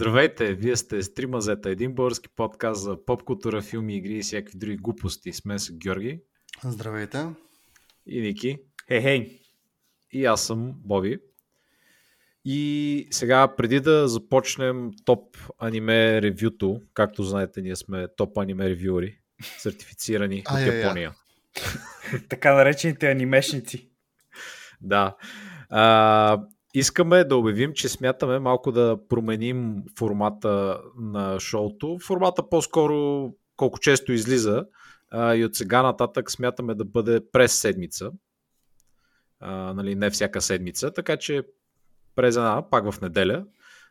Здравейте, вие сте Стримазета, един български подкаст за поп култура, филми, игри и всякакви други глупости. С мен са Георги. Здравейте. И Ники. Хей, хей. И аз съм Боби. И сега, преди да започнем топ аниме ревюто, както знаете, ние сме топ аниме ревюери, сертифицирани от Япония. така наречените анимешници. Да. А, искаме да обявим, че смятаме малко да променим формата на шоуто. Формата по-скоро колко често излиза а, и от сега нататък смятаме да бъде през седмица. А, нали, не всяка седмица, така че през една, пак в неделя,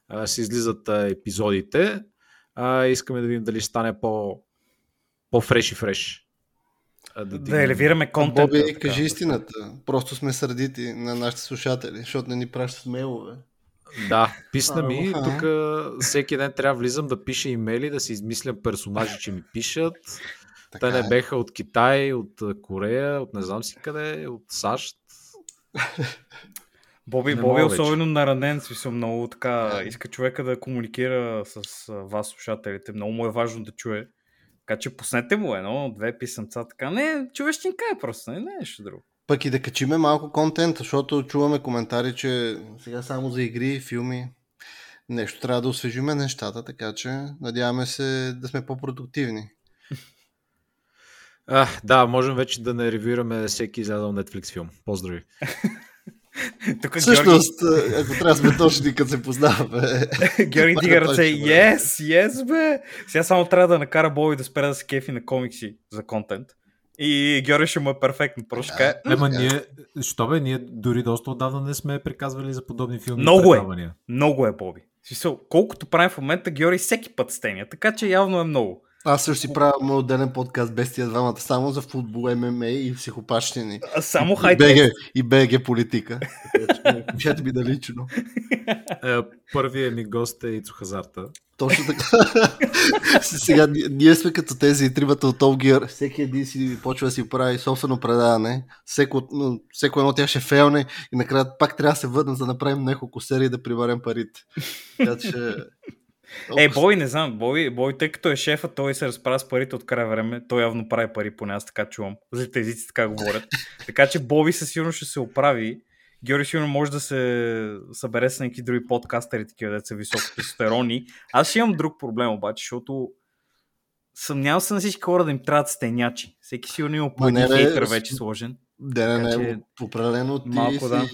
а, се излизат а, епизодите. А, искаме да видим дали стане по, по-фреш и фреш. Да, да елевираме контент. Боби, така, кажи истината. Просто сме сърдити на нашите слушатели, защото не ни пращат мейлове. Да, писна ми. Тук всеки ден трябва влизам да пиша имейли, да си измислям персонажи, че ми пишат. Те не е. беха от Китай, от Корея, от не знам си къде, от САЩ. Боби, не Боби е особено вече. наранен, смисъл много така, иска човека да комуникира с вас, слушателите. Много му е важно да чуе. Така че пуснете му едно, две писанца, така. Не, човещинка е просто, не, не е нещо друго. Пък и да качиме малко контент, защото чуваме коментари, че сега само за игри, филми, нещо трябва да освежиме нещата, така че надяваме се да сме по-продуктивни. А, да, можем вече да не ревюираме всеки излязъл Netflix филм. Поздрави! Тук Всъщност, Георги... ако трябва да сме точни, като се познаваме. Георги дига ръце, yes, yes, бе! Сега само трябва да накара Боби да спре да се кефи на комикси за контент. И Георги ще му е перфектно. Просто да, Ема ние, що бе, ние дори доста отдавна не сме приказвали за подобни филми. Много е, много е, Боби. Колкото правим в момента, Георги всеки път стеня, така че явно е много. Аз също си правя мой отделен подкаст без тия двамата, само за футбол, ММА и психопащини. Само хайде. И БГ политика. Пишете ми да лично. Е, първият ми гост е Ицо Хазарта. Точно така. Сега ние сме като тези тримата от Top Gear. Всеки един си почва да си прави собствено предаване. Всеко, ну, всеко едно тях ще фейлне и накрая пак трябва да се върнем за да направим няколко серии да приварим парите. Така че е, Бой, не знам, Бой, Бой, тъй като е шефа, той се разправя с парите от край време, той явно прави пари, поне аз така чувам. За езици така говорят. така че Боби със сигурно ще се оправи. Георги сигурно може да се събере с някакви други подкастери, такива деца високо тестостерони. Аз ще имам друг проблем обаче, защото съмнявам се на всички хора да им трябват стенячи. Всеки сигурно има по един хейтър вече сложен. Да, не, не, определено ти малко, си да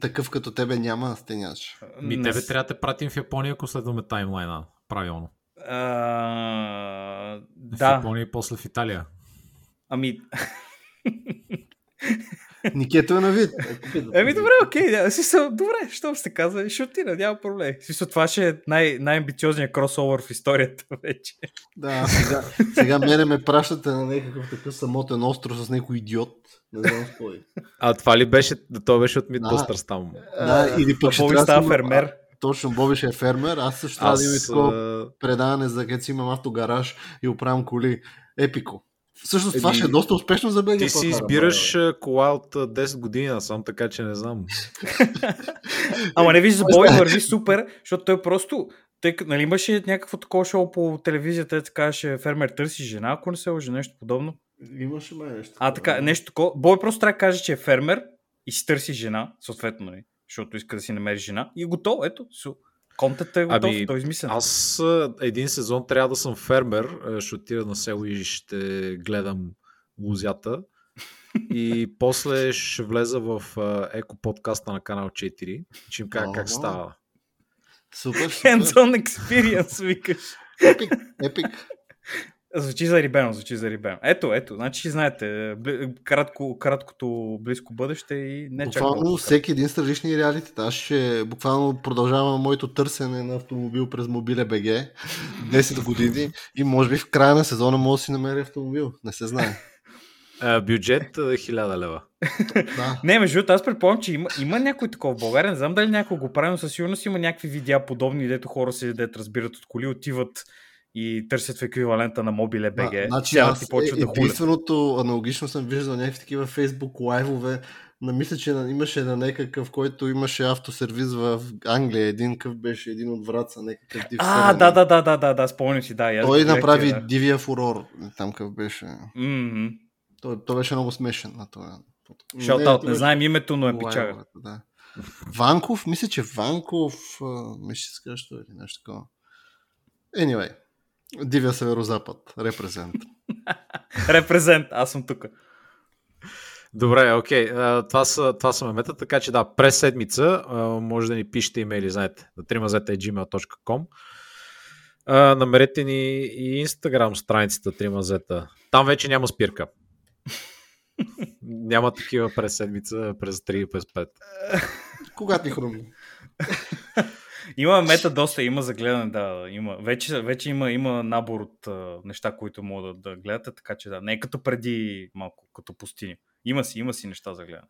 такъв като тебе няма стеняш. Ми не... тебе трябва да те пратим в Япония, ако следваме таймлайна правилно. А... В да. Япония и после в Италия. Ами... Никето е на вид. Еми добре, окей. Да. Смисъл, добре, що се казва, ще отида, няма проблем. Смисъл, това ще е най- най-амбициозният кросовър в историята вече. Да, сега, сега мене ме пращате на някакъв такъв самотен остров с някой идиот. Не знам кой. А това ли беше, това беше от Mythbusters там? Да, или пък ще става фермер. Точно, Боби ще е фермер. Аз също трябва да имам такова предаване за където си имам автогараж и оправям коли. Епико. Всъщност това ще е доста успешно за БГ. Ти си избираш да, кола от 10 години, сам така че не знам. Ама не виж, за Бой върви супер, защото той просто тъй нали, имаше някакво такова шоу по телевизията, така казваше фермер търси жена, ако не се лъжи, нещо подобно. Имаше май нещо. А, така, нещо такова. Бой просто трябва да каже, че е фермер и си търси жена, съответно, нали, защото иска да си намери жена и е готово. Ето, су. Контентът е готов, ами, той е измислен. Аз един сезон трябва да съм фермер, ще отида на село и ще гледам лузята. И после ще влеза в еко подкаста на канал 4. Ще им кажа как става. Супер, супер. Hands-on experience, викаш. Епик, епик. Звучи за рибено, звучи за рибено. Ето, ето, значи знаете, кратко, краткото близко бъдеще и не чак Буквално всеки един с различни реалити. Аз ще буквално продължавам моето търсене на автомобил през мобиле БГ 10 години и може би в края на сезона мога да си намеря автомобил. Не се знае. А, бюджет 1000 лева. да. Не, между другото, аз предполагам, че има, има някой такова в България. Не знам дали някой го прави, но със сигурност има някакви видеа подобни, дето хора се дето разбират от коли, отиват и търсят в еквивалента на мобиле БГ. Значи аз ти почва е, да единственото аналогично съм виждал някакви такива фейсбук лайвове на, мисля, че имаше на някакъв, който имаше автосервиз в Англия. Един къв беше, един от Враца, някакъв див А, да, да, да, да, да, да, спомням си, да. Той направи да. Дивия фурор. Там къв беше. Мгм. Той, той беше много смешен на това. Шаутаут, не беше- знаем името, но е печага. Да. Ванков, мисля, че Ванков, мисля, че що е или нещо такова. Anyway, Дивия Северозапад, репрезент. Репрезент, аз съм тук. Добре, окей. Това са, това са мемета, така че да, през седмица може да ни пишете имейли, знаете, на trimazeta.gmail.com а, Намерете ни и Instagram страницата Тримазета. Там вече няма спирка. няма такива през седмица, през 3 и през 5. Когато ни хрумни. Има мета доста, има за гледане, да, има. Вече, вече има, има набор от а, неща, които могат да, да гледате, така че да, не е като преди малко, като пустиня. Има си, има си неща за гледане.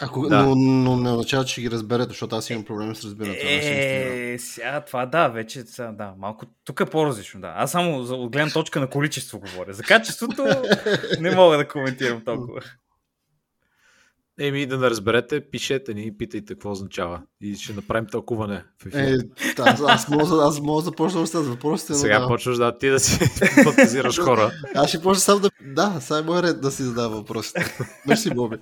Ако, Да. но, но, не означава, че ги разберете, защото аз имам проблеми с разбирането. Instagram. Е, сега това да, вече сега, да, малко. Тук е по-различно, да. Аз само за от гледна точка на количество говоря. За качеството не мога да коментирам толкова. Еми, да не разберете, пишете ни и питайте какво означава. И ще направим тълкуване в ефир. Е, аз, аз, мога, аз мога да започна с въпросите. но Сега да. почваш да ти да си фантазираш хора. Аз ще почна сам да... Да, сега е мой ред да си задава въпросите. Мерси, Боби.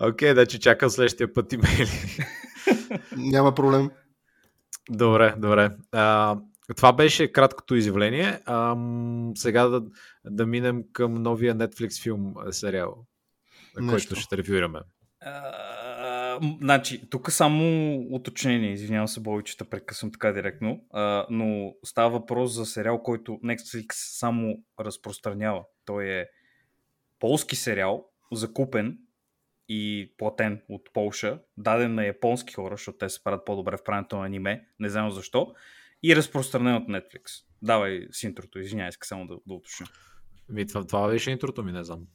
Окей, okay, да, че чакам следващия път имейли. Няма проблем. Добре, добре. А, това беше краткото изявление. А, сега да, да минем към новия Netflix филм сериал, Нещо. който ще ревюираме. А, Значи, тук само уточнение, извинявам се, Бой, че те прекъсвам така директно, а, но става въпрос за сериал, който Netflix само разпространява. Той е полски сериал, закупен и платен от Полша, даден на японски хора, защото те се правят по-добре в правенето на аниме, не знам защо, и разпространен от Netflix. Давай с интрото, извинявай, иска само да, да уточня. Ми, това, това беше интрото ми, не знам.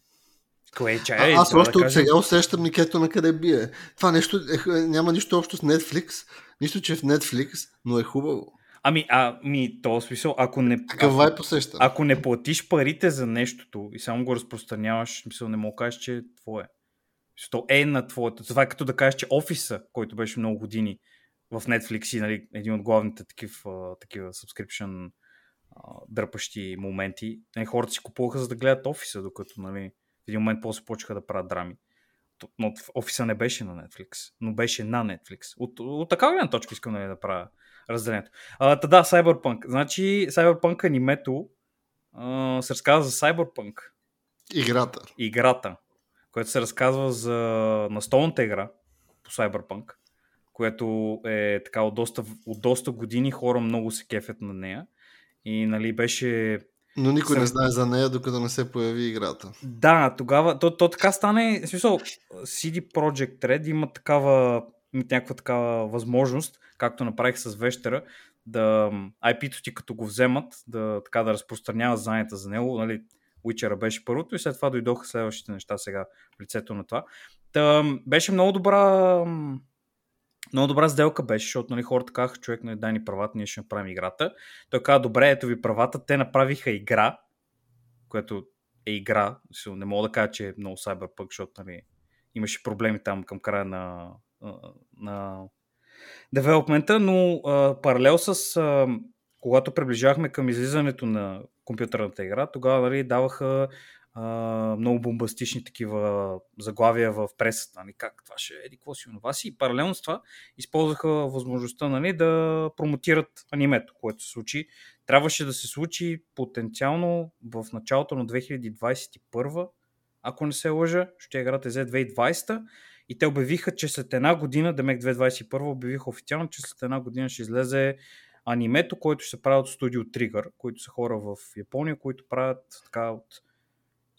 Кое е чай? А, аз още да от сега усещам никето на къде бие. Това нещо е, няма нищо общо с Netflix. Нищо, че е в Netflix, но е хубаво. Ами, а, ми, то смисъл, ако не, вайп усещам. ако не платиш парите за нещото и само го разпространяваш, смисъл, не мога кажеш, че е твое. То е на твоето. Това е като да кажеш, че офиса, който беше много години в Netflix и нали, един от главните такив, а, такива subscription а, дърпащи моменти, нали, хората си купуваха за да гледат офиса, докато нали, в един момент после почнаха да правят драми. Но офиса не беше на Netflix, но беше на Netflix. От, от такава гледна точка искам нали, да правя разделението. Та да, Cyberpunk. Значи Cyberpunk анимето а, се разказва за Cyberpunk, Играта. играта, която се разказва за настолната игра по Cyberpunk, което е така от доста, от доста години хора много се кефят на нея. И нали беше Но никой Съм- не знае за нея, докато не се появи играта. Да, тогава, то, то така стане, в смисъл, CD Projekt Red има такава, имат някаква такава възможност, както направих с Вещера, да IP-то ти като го вземат, да, така да разпространяват знанията за него, нали, Witcher беше първото и след това дойдоха следващите неща сега в лицето на това. Та, беше много добра много добра сделка беше, защото нали, хората казаха, човек, не дай ни правата, ние ще направим играта. Той каза, добре, ето ви правата, те направиха игра, което е игра. Не мога да кажа, че е много Cyberpunk, защото нали, имаше проблеми там към края на, на девелопмента, но а, паралел с а, когато приближахме към излизането на компютърната игра, тогава нали, даваха много бомбастични такива заглавия в пресата. Нали, как това ще е, еди, какво си онова си. И паралелно с това използваха възможността нали, да промотират анимето, което се случи. Трябваше да се случи потенциално в началото на 2021, ако не се лъжа, ще играта е за 2020 и те обявиха, че след една година, Демек 2021 обявиха официално, че след една година ще излезе анимето, което ще се прави от студио Trigger, които са хора в Япония, които правят така от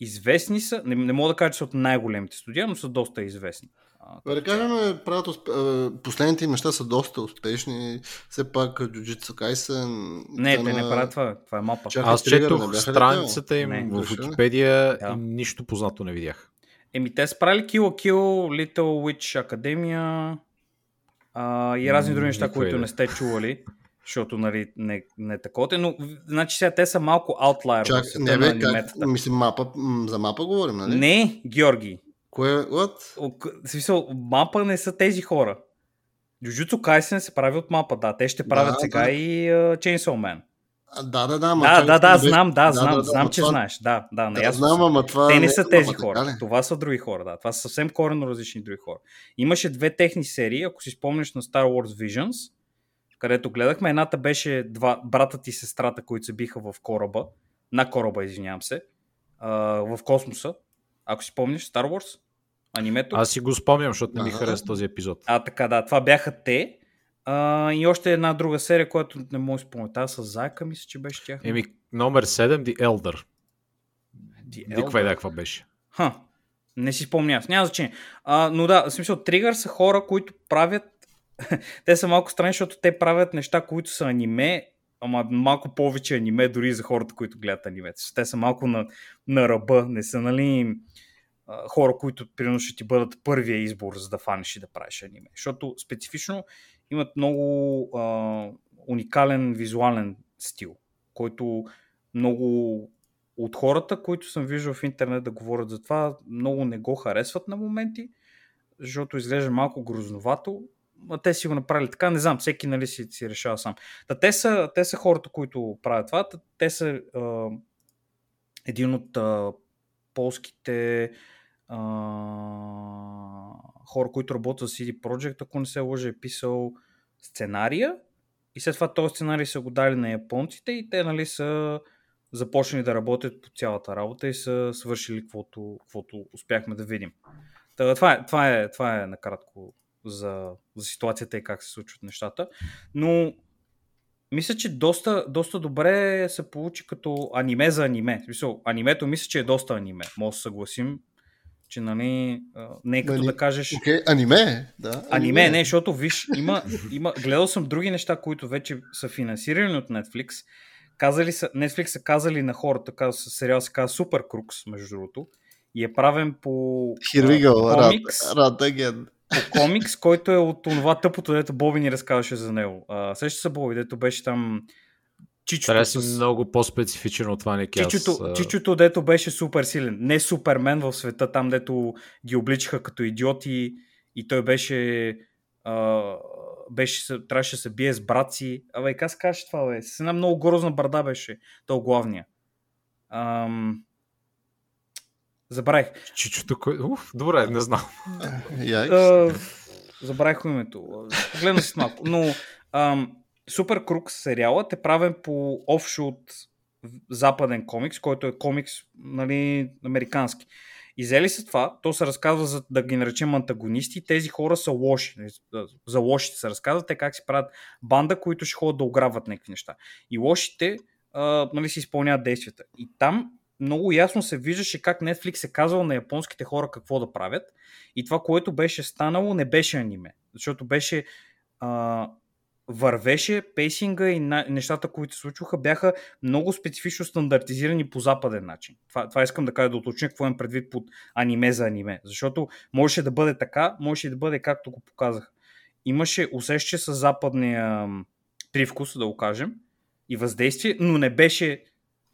известни са, не, не мога да кажа, че са от най-големите студия, но са доста известни. А, Да кажем, правят усп... а, последните им неща са доста успешни. Все пак Jujutsu Kaisen... не, тя те не правят това. Това е мапа. Чакай, Аз не четох страницата им Не, в? Википедия Да. и нищо познато не видях. Еми, те са правили Kill Kill, Little Witch Academia а, и разни други неща, които не сте чували, защото нали, не, не е такова. Но, значи сега те са малко аутлайер Чак, не на бе, как, аниметата. мисля, мапа, за мапа говорим, нали? Не, Георги. Кое? What? О, к- В смисъл, мапа не са тези хора. Jujutsu Kaisen се прави от мапа, да. Те ще правят Да, сега да. и uh, Chainsaw Man. Да, да, да. ма Да, да, да, знам, да, знам, да, знам, че това- знаеш. Да, да, Да, знам, ама това Те не не е са тези така хора. ли? Това са други хора, да. Това са съвсем коренно различни други хора. Имаше две техни серии, ако си спомняш на Star Wars Visions, където гледахме. Едната беше два, братът и сестрата, които се биха в кораба, на кораба, извинявам се, а, в космоса. Ако си спомняш Star Wars, анимето. Аз си го спомням, защото не ми хареса този епизод. А, така, да, това бяха те. А, и още една друга серия, която не мога да спомня. Тази с Зайка, мисля, че беше тях. Еми, номер 7, The Elder. The каква беше. Ха, не си спомня аз, няма значение. А, но да, в смисъл, Тригър са хора, които правят... те са малко странни, защото те правят неща, които са аниме, ама малко повече аниме дори за хората, които гледат аниме. Те са малко на, на ръба, не са, нали, хора, които примерно ще ти бъдат първия избор, за да фанеш и да правиш аниме. Защото специфично имат много а, уникален визуален стил, който много от хората, които съм виждал в интернет да говорят за това, много не го харесват на моменти, защото изглежда малко грозновато. Те си го направили така, не знам, всеки нали си, си решава сам. Та, те, са, те са хората, които правят това. Та, те са а, един от а, полските а, хора, които работят за CD Projekt, ако не се лъжа, е писал сценария и след това този сценарий са го дали на японците и те нали са започнали да работят по цялата работа и са свършили каквото, каквото успяхме да видим. Та, това, е, това, е, това е накратко за, за ситуацията и как се случват нещата. Но мисля, че доста, доста добре се получи като аниме за аниме. Смисъл, анимето мисля, че е доста аниме. Може да съгласим, че нали, не е като Нали, да кажеш... Окей, аниме да. Аниме, не, защото виж, има, има, гледал съм други неща, които вече са финансирани от Netflix. Казали са, Netflix са казали на хората, казва, сериал се казва Super Crooks, между другото, и е правен по Here we go, комикс, run again. По комикс, който е от това тъпото, дето Боби ни разказваше за него. Сеща се Боби, дето беше там чичото Трябва да си много по-специфичен от това, аз. Чичото, а, чичото, дето беше супер силен. Не Супермен в света, там дето ги обличаха като идиоти и той беше... А, беше трябваше да се бие с брат си. Абе, как се казваше това, бе? С една много грозна брада беше. То главния. Ам... Забравих. Чичото, кой... Уф, добре, не знам. А, забравих името. Погледна си малко. Но ам, Супер Крук сериалът е правен по общо от западен комикс, който е комикс нали, американски. И взели се това, то се разказва за да ги наречем антагонисти. Тези хора са лоши. нали, За лошите се разказва те как си правят банда, които ще ходят да ограбват някакви неща. И лошите а, нали, си изпълняват действията. И там много ясно се виждаше как Netflix е казал на японските хора какво да правят. И това, което беше станало, не беше аниме. Защото беше а, вървеше пейсинга и на, нещата, които се случваха, бяха много специфично стандартизирани по западен начин. Това, това искам да кажа, да уточня какво имам предвид под аниме за аниме. Защото можеше да бъде така, можеше да бъде както го показах. Имаше усещане с западния привкус, да го кажем, и въздействие, но не беше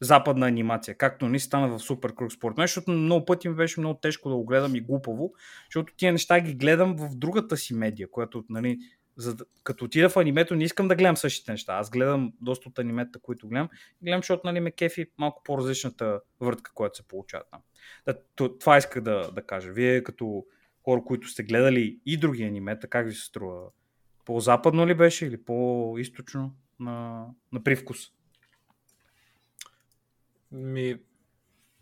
западна анимация, както ни стана в Супер Круг мен, защото много пъти ми беше много тежко да го гледам и глупаво, защото тия неща ги гледам в другата си медия, която, нали, за като отида в анимето, не искам да гледам същите неща. Аз гледам доста от анимета, които гледам. Гледам, защото нали, ме кефи малко по-различната въртка, която се получава там. Да, това исках да, да кажа. Вие като хора, които сте гледали и други анимета, как ви се струва? По-западно ли беше или по-источно на, на привкус? Ми,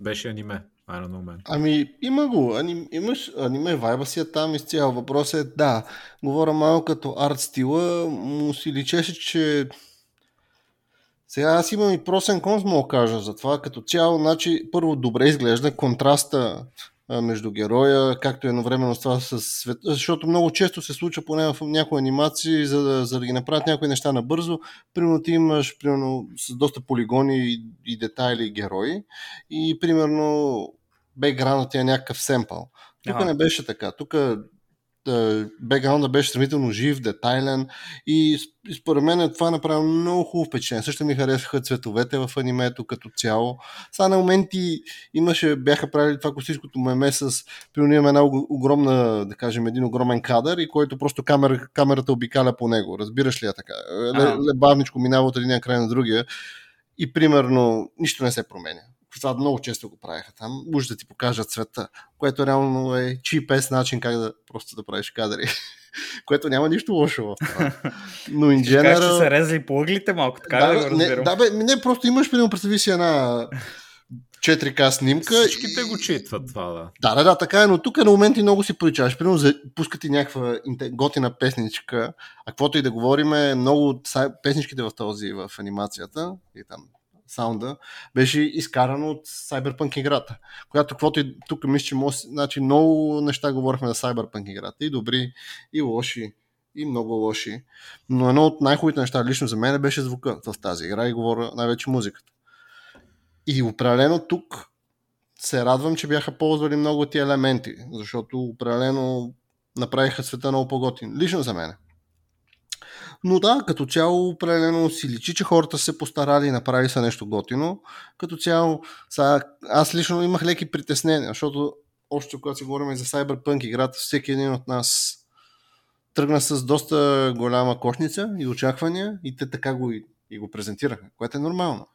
беше аниме. I don't. Ами, има го. Аним, имаш аниме вайба си е там изцяло. Въпросът е, да, говоря малко като арт стила, му си личеше, че сега аз имам и просен конс, мога кажа за това. Като цяло, значи, първо добре изглежда контраста между героя, както едновременно с това с света, защото много често се случва поне в някои анимации, за да, за да ги направят някои неща набързо. Примерно ти имаш примерно, с доста полигони и, и детайли герои и примерно бекграундът ти е някакъв семпъл. Тук не беше така. Тук бекграунда беше сравнително жив, детайлен и, според мен това направи много хубаво впечатление. Също ми харесаха цветовете в анимето като цяло. Сега на моменти имаше, бяха правили това класическото меме с примерно имаме една огромна, да кажем, един огромен кадър и който просто камера, камерата обикаля по него. Разбираш ли я така? Лебавничко минава от един край на другия и примерно нищо не се променя. Това много често го правиха там. Може да ти покажат света, което реално е чипес начин как да просто да правиш кадри. което няма нищо лошо в това. Но in general... Ще се резали по ъглите малко, така да, да, го не, да, бе, не, просто имаш, примерно, представи си една 4К снимка. Всичките и... го читват това, да. Да, да, да, така е, но тук на моменти много си причаш. Примерно, за, пускат ти някаква готина песничка, а каквото и да говорим, много от песничките в този, в анимацията, и там саунда, беше изкарано от Cyberpunk играта. Която каквото и тук мисля, че може, значи много неща говорихме за Cyberpunk играта. И добри, и лоши, и много лоши. Но едно от най-хубавите неща лично за мен беше звука в тази игра и говоря най-вече музиката. И определено тук се радвам, че бяха ползвали много тия елементи, защото определено направиха света много по-готин. Лично за мен. Но да, като цяло определено си личи, че хората се постарали и направили са нещо готино. Като цяло, са, аз лично имах леки притеснения, защото още когато си говорим за Cyberpunk играта, всеки един от нас тръгна с доста голяма кошница и очаквания и те така го и, и го презентираха, което е нормално.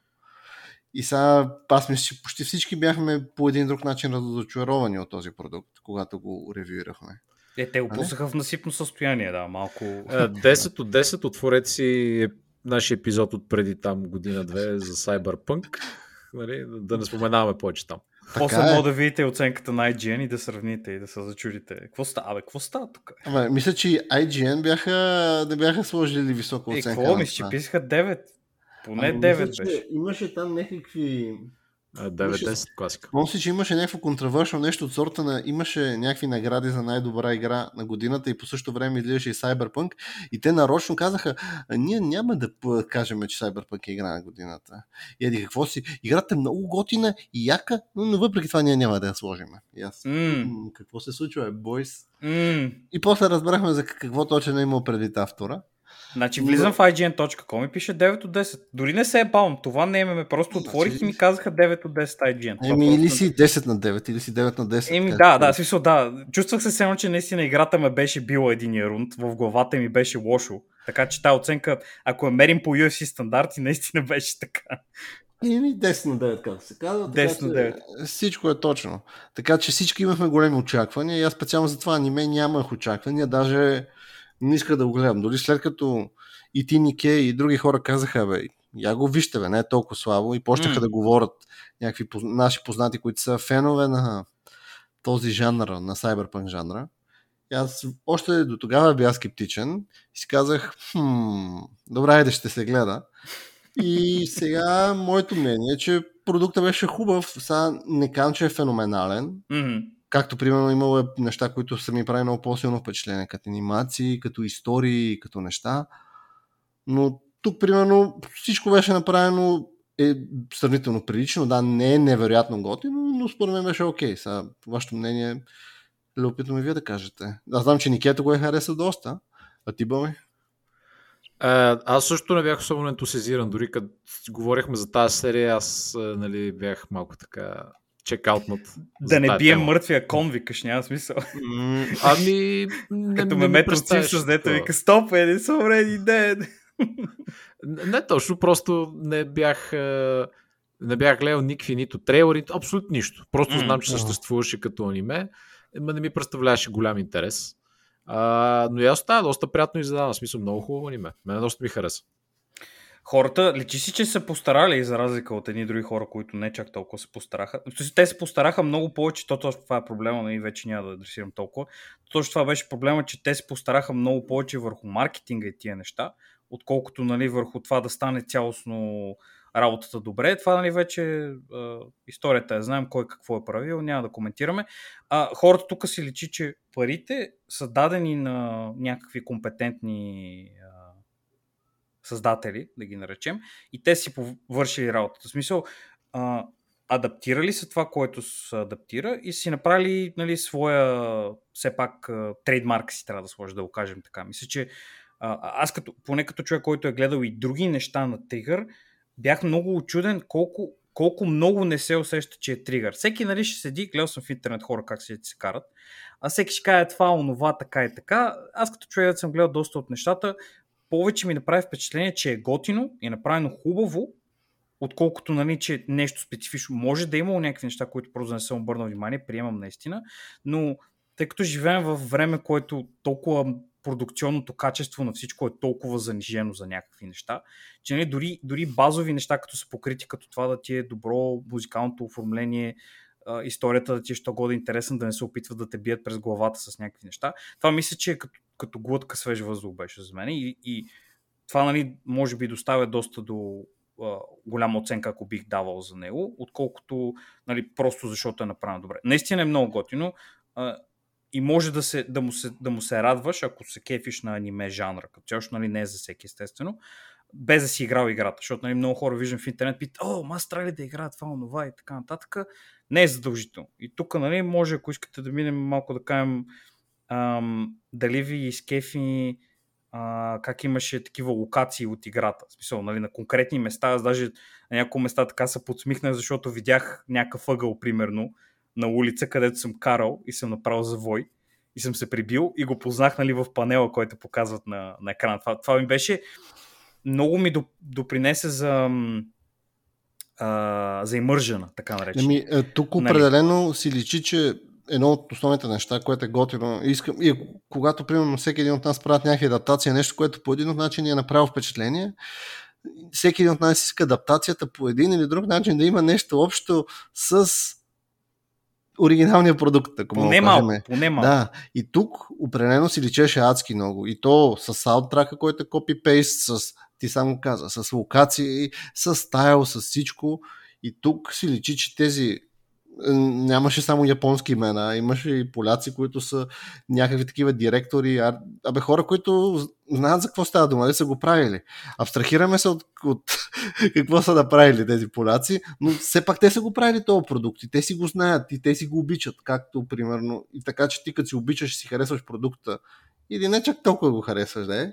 И сега аз мисля, че почти всички бяхме по един друг начин разочаровани от този продукт, когато го ревюирахме. Е, те го пуснаха в насипно състояние, да, малко. 10 от 10 отворете си нашия епизод от преди там година-две за Cyberpunk. Нали, да не споменаваме повече там. После е. мога да видите оценката на IGN и да сравните и да се зачудите. Какво става? Бе, какво става тук? Абе, мисля, че IGN бяха, не бяха сложили висока оценка. Е, какво? Мисля, че писаха 9. Поне ами, 9 мисля, беше. Имаше там някакви 9-10 класика. Помня че имаше някакво контравършно нещо от сорта на имаше някакви награди за най-добра игра на годината и по същото време излизаше и Cyberpunk и те нарочно казаха, ние няма да кажем, че Cyberpunk е игра на годината. И еди какво си, играта е много готина и яка, но, но въпреки това ние няма да я сложим. И аз, mm. какво се случва, е, бойс? Mm. И после разбрахме за какво точно е имал преди автора. Значи влизам в IGN.com и пише 9 от 10. Дори не се е бавам. Това не имаме. Просто значи... отворих и ми казаха 9 от 10 IGN. Еми или си 10 на 9, или си 9 на 10. Еми да, да, смисъл да. Чувствах се само, че наистина играта ме беше била единия рунд. В главата ми беше лошо. Така че тази оценка, ако я мерим по UFC стандарти, наистина беше така. Еми 10 на 9, как се казва. 10 на 9. Всичко е точно. Така че всички имахме големи очаквания и аз специално за това аниме нямах очаквания. Даже не иска да го гледам. Дори след като и ти, Нике и други хора казаха, бе, я го вижте, бе, не е толкова слабо и почнаха mm. да говорят някакви наши познати, които са фенове на този жанр, на Cyberpunk жанра. И аз още до тогава бях скептичен и си казах, хм, добре, айде ще се гледа. И сега моето мнение е, че продукта беше хубав. Сега не казвам, че е феноменален. Mm-hmm. Както, примерно, имало е неща, които са ми прави много по-силно впечатление, като анимации, като истории, като неща. Но тук, примерно, всичко беше направено е сравнително прилично. Да, не е невероятно готино, но според мен беше окей. Сега, вашето мнение е любопитно ми вие да кажете. Аз знам, че Никето го е харесал доста. А ти, Боми? Аз също не бях особено ентусизиран, дори като говорихме за тази серия, аз нали, бях малко така чекаутнат. Да не бием мъртвия кон, викаш, няма смисъл. Ами... Като ме от Simpsons, дето вика, стоп, е, не съм ready dead. не точно, просто не бях не бях гледал никакви нито трейлери, абсолютно нищо. Просто знам, че съществуваше като аниме, но не ми представляваше голям интерес. А, но и аз става доста приятно издадено. Смисъл, много хубаво аниме. Мене доста ми хареса хората, личи си, че са постарали, за разлика от едни други хора, които не чак толкова се постараха. Те се постараха много повече, то това е проблема, и нали, вече няма да адресирам толкова. Точно това беше проблема, че те се постараха много повече върху маркетинга и тия неща, отколкото нали, върху това да стане цялостно работата добре. Това нали, вече е, историята е, знаем кой какво е правил, няма да коментираме. А, хората тук си личи, че парите са дадени на някакви компетентни създатели, да ги наречем, и те си повършили работата. В смисъл, а, адаптирали са това, което се адаптира и си направили нали, своя, все пак, трейдмарк си трябва да сложи, да го кажем така. Мисля, че аз като, поне като човек, който е гледал и други неща на Тригър, бях много очуден колко, колко много не се усеща, че е тригър. Всеки нали, ще седи, гледал съм в интернет хора как се, се карат, а всеки ще каже това, онова, така и така. Аз като човек съм гледал доста от нещата, повече ми направи впечатление, че е готино и е направено хубаво, отколкото нали, че нещо специфично. Може да е има някакви неща, които просто не съм обърнал внимание, приемам наистина, но тъй като живеем в време, което толкова продукционното качество на всичко е толкова занижено за някакви неща, че нали, дори, дори базови неща, като са покрити, като това да ти е добро музикалното оформление, историята да ти е що года интересен, да не се опитват да те бият през главата с някакви неща. Това мисля, че е като, като глътка свеж въздух беше за мен и, и това нали, може би доставя доста до а, голяма оценка, ако бих давал за него, отколкото нали, просто защото е направено добре. Наистина е много готино а, и може да, се, да, му се, да му се радваш, ако се кефиш на аниме жанра, като цяло, нали, не е за всеки естествено, без да си играл играта, защото нали, много хора виждам в интернет, питат, о, ма ли да играят това, онова и така нататък. Не е задължително. И тук, нали, може, ако искате да минем малко да кажем ам, дали ви изкефи а, как имаше такива локации от играта. В смисъл, нали, на конкретни места, аз даже на някои места така се подсмихнах, защото видях някакъв ъгъл, примерно, на улица, където съм карал и съм направил завой и съм се прибил и го познах нали, в панела, който показват на, на екрана. Това, това ми беше много ми допринесе за а, за имържена, така наречена. Ами, е, тук нали? определено нали? си личи, че едно от основните неща, което е готино. Искам, и когато, примерно, всеки един от нас правят някакви адаптации, нещо, което по един от начин ни е направил впечатление, всеки един от нас иска адаптацията по един или друг начин да има нещо общо с оригиналния продукт, ако поне малко, поне малко. Да, и тук определено си личеше адски много. И то с саундтрака, който е копипейст, с, ти само каза, с локации, с стайл, с всичко. И тук си личи, че тези нямаше само японски имена, имаше и поляци, които са някакви такива директори, абе хора, които знаят за какво става дума, да са го правили. Абстрахираме се от, от какво са направили тези поляци, но все пак те са го правили този продукт и те си го знаят и те си го обичат, както примерно. И така, че ти като си обичаш и си харесваш продукта, или не чак толкова го харесваш, да е?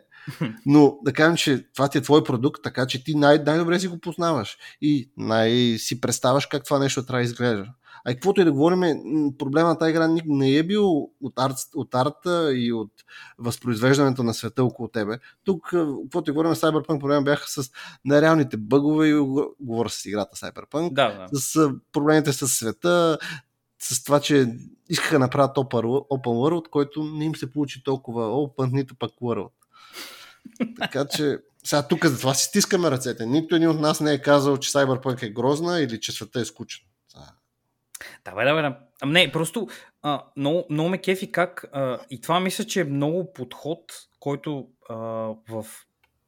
Но да кажем, че това ти е твой продукт, така че ти най- най-добре си го познаваш и най-си представяш как това нещо трябва да изглежда. А и каквото и да говорим, проблема на тази игра не е бил от, арт, от арта и от възпроизвеждането на света около тебе. Тук, каквото и говорим, Cyberpunk проблема бяха с нереалните бъгове и говоря с играта Cyberpunk, да, да. с проблемите с света, с това, че искаха да направят Open World, който не им се получи толкова Open, нито пък World. Така че сега тук за това си стискаме ръцете. Нито един от нас не е казал, че Cyberpunk е грозна или че света е скучен. Давай, давай, давай. Ам не, просто а, много, много ме кефи как а, и това мисля, че е много подход, който а, в,